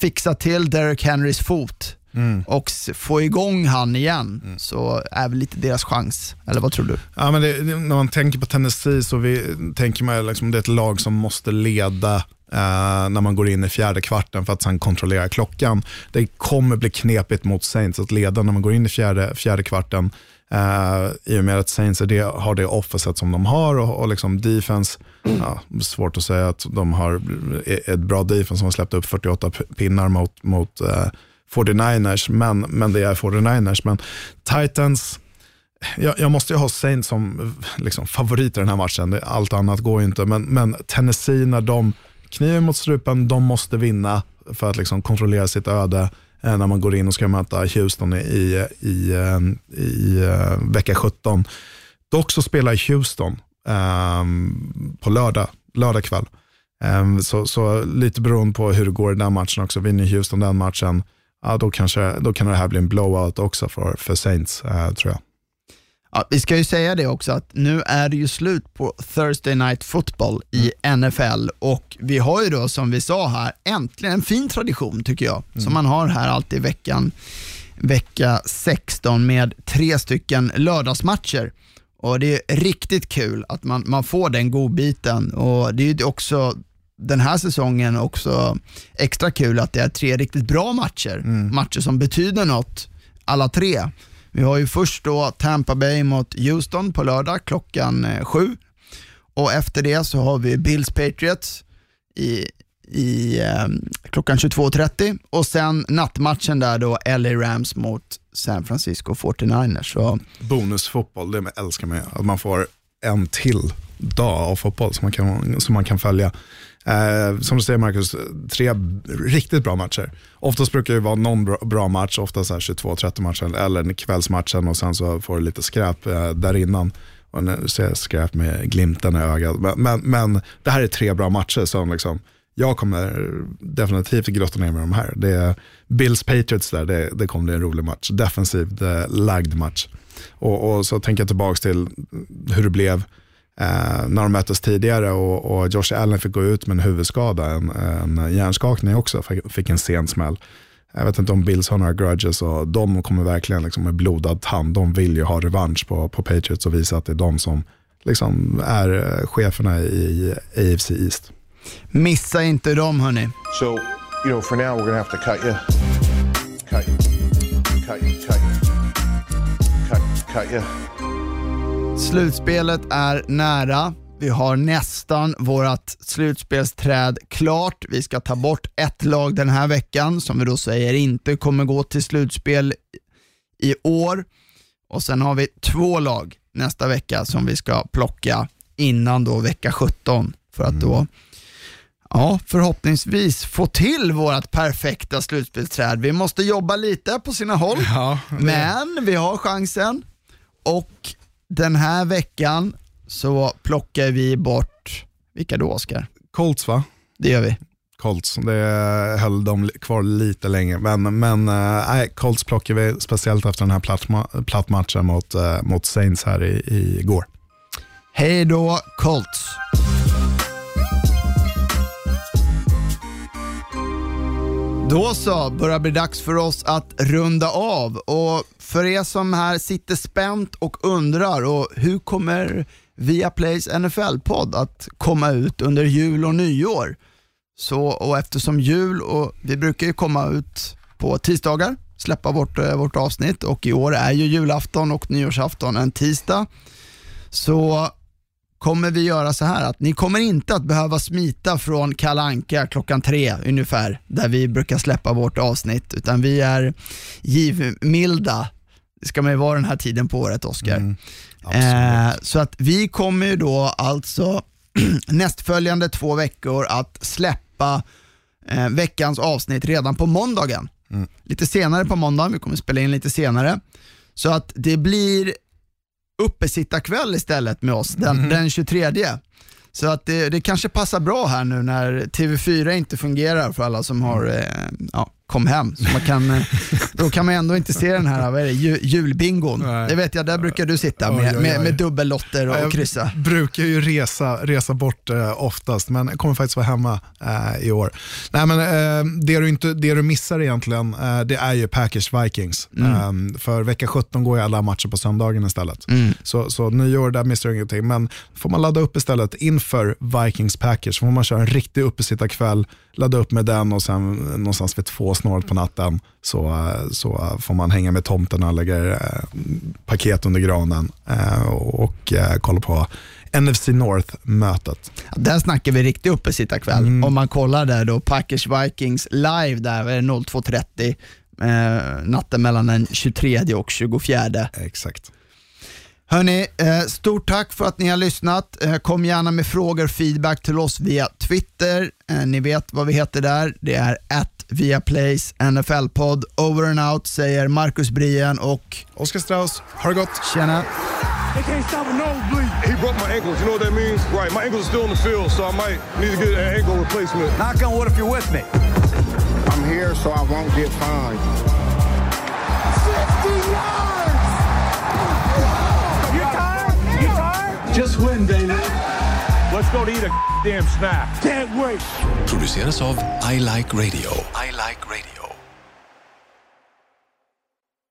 fixa till Derek Henrys fot mm. och få igång han igen mm. så är väl lite deras chans. Eller vad tror du? Ja, men det, när man tänker på Tennessee så vi, tänker man liksom det är ett lag som måste leda eh, när man går in i fjärde kvarten för att sen kontrollera klockan. Det kommer bli knepigt mot Saints att leda när man går in i fjärde, fjärde kvarten. Uh, I och med att Saints det, har det offenset som de har och, och liksom defense, ja, svårt att säga att de har e-, ett bra defense som har släppt upp 48 pinnar mot, mot eh, uh, 49ers, men, men det är 49ers. Men Titans, jag, jag måste ju ha Saints som eh, liksom, favorit i den här matchen. Allt annat går ju inte. Men, men Tennessee, när de kniven mot strupen, de måste vinna för att liksom, kontrollera sitt öde Eh, när man går in och ska möta Houston i, i, i, eh, i eh, vecka 17. Dock så spelar Houston um, på lördag, lördag kväll. Um, så, så lite beroende på hur det går i den matchen också. Vinner Houston den matchen, ja, då, kanske, då kan det här bli en blowout också för, för Saints, uh, tror jag. Ja, vi ska ju säga det också att nu är det ju slut på Thursday Night Football i mm. NFL och vi har ju då som vi sa här äntligen en fin tradition tycker jag mm. som man har här alltid i veckan vecka 16 med tre stycken lördagsmatcher. Och Det är riktigt kul att man, man får den godbiten och det är ju också den här säsongen också extra kul att det är tre riktigt bra matcher. Mm. Matcher som betyder något, alla tre. Vi har ju först då Tampa Bay mot Houston på lördag klockan eh, sju och efter det så har vi Bills Patriots i, i eh, klockan 22.30 och sen nattmatchen där då LA Rams mot San Francisco 49ers. Så... Bonusfotboll, det älskar man ju. Att man får en till dag av fotboll som man kan, som man kan följa. Eh, som du säger Marcus, tre riktigt bra matcher. Oftast brukar det vara någon bra, bra match, ofta 22-30 matcher eller kvällsmatchen och sen så får du lite skräp eh, där innan. Och nu ser jag skräp med glimten i ögat. Men, men, men, det här är tre bra matcher som liksom, jag kommer definitivt grotta ner med de här. Det är Bills Patriots där, det, det kommer bli en rolig match. Defensivt eh, lagd match. Och, och så tänker jag tillbaka till hur det blev eh, när de möttes tidigare och, och, Josh Allen fick gå ut med en huvudskada, en, en hjärnskakning också, fick en sen smäll. Jag vet inte om Bills har några grudges och de kommer verkligen liksom med blodad tand. De vill ju ha revansch på, på Patriots och visa att det är de som liksom är eh, cheferna i AFC East. Missa inte dem hörni. So, you know, for now we're gonna have to cut you. Cut you. Cut you. Cut you. Cut, cut you. Slutspelet är nära. Vi har nästan vårt slutspelsträd klart. Vi ska ta bort ett lag den här veckan som vi då säger inte kommer gå till slutspel i år. Och Sen har vi två lag nästa vecka som vi ska plocka innan då vecka 17 för att då ja, förhoppningsvis få till vårt perfekta slutspelsträd. Vi måste jobba lite på sina håll, ja, men vi har chansen. Och den här veckan så plockar vi bort, vilka då Oskar? Colts va? Det gör vi. Colts, det höll de kvar lite länge. Men, men äh, Colts plockar vi speciellt efter den här platt, plattmatchen mot, äh, mot Saints här i, i igår. Hej då Colts! Då så, börjar bli dags för oss att runda av och för er som här sitter spänt och undrar och hur kommer Viaplays NFL-podd att komma ut under jul och nyår? Så, och eftersom jul och vi brukar ju komma ut på tisdagar, släppa vårt, eh, vårt avsnitt och i år är ju julafton och nyårsafton en tisdag. Så kommer vi göra så här att ni kommer inte att behöva smita från Kalanka klockan tre ungefär, där vi brukar släppa vårt avsnitt, utan vi är givmilda. Det ska man ju vara den här tiden på året, Oskar. Mm, eh, så att vi kommer ju då alltså *clears throat* nästföljande två veckor att släppa eh, veckans avsnitt redan på måndagen. Mm. Lite senare på måndagen, vi kommer spela in lite senare. Så att det blir uppesittarkväll istället med oss den, den 23. Så att det, det kanske passar bra här nu när TV4 inte fungerar för alla som har eh, ja, kom hem. Så man kan, eh, *laughs* då kan man ändå inte se den här vad är det, ju- julbingon. Nej. Det vet jag, där brukar du sitta Oj, med, oj, med, oj. med dubbellotter och, Jag kryssa. brukar ju resa, resa bort eh, oftast, men jag kommer faktiskt vara hemma eh, i år. Nej, men, eh, det, du inte, det du missar egentligen, det är ju Packers Vikings. Eh, för vecka 17 går ju alla matcher på söndagen istället. Så, så nyår, där missar du ingenting. Men får man ladda upp istället inför Vikings Packers, får man köra en riktig uppesittarkväll, ladda upp med den och sen någonstans vid två snåret på natten så, så får man hänga med tomten och lägga eh, paket under granen eh, och eh, kolla på NFC North-mötet. Där snackar vi riktig uppesittarkväll. Om man kollar där då, Packers Vikings live där, vad är det 02.30 eh, natten mellan den 23 och 24. Exakt. Hörni, stort tack för att ni har lyssnat. Kom gärna med frågor och feedback till oss via Twitter. Ni vet vad vi heter där. Det är at Viaplays NFL-podd. Over and out säger Marcus Brien och Oskar Strauss, ha det gott! tjena. They can't stop a nosebleed. He broke my ankles. You know what that means? Right. My ankles are still in the field, so I might need to get an ankle replacement. Knock on wood if you're with me. I'm here so I won't get fined. 50 yards! You tired? You tired? Just win, baby. To eat a damn snack. Can't wait. produceras av I Like Radio. I Like Radio.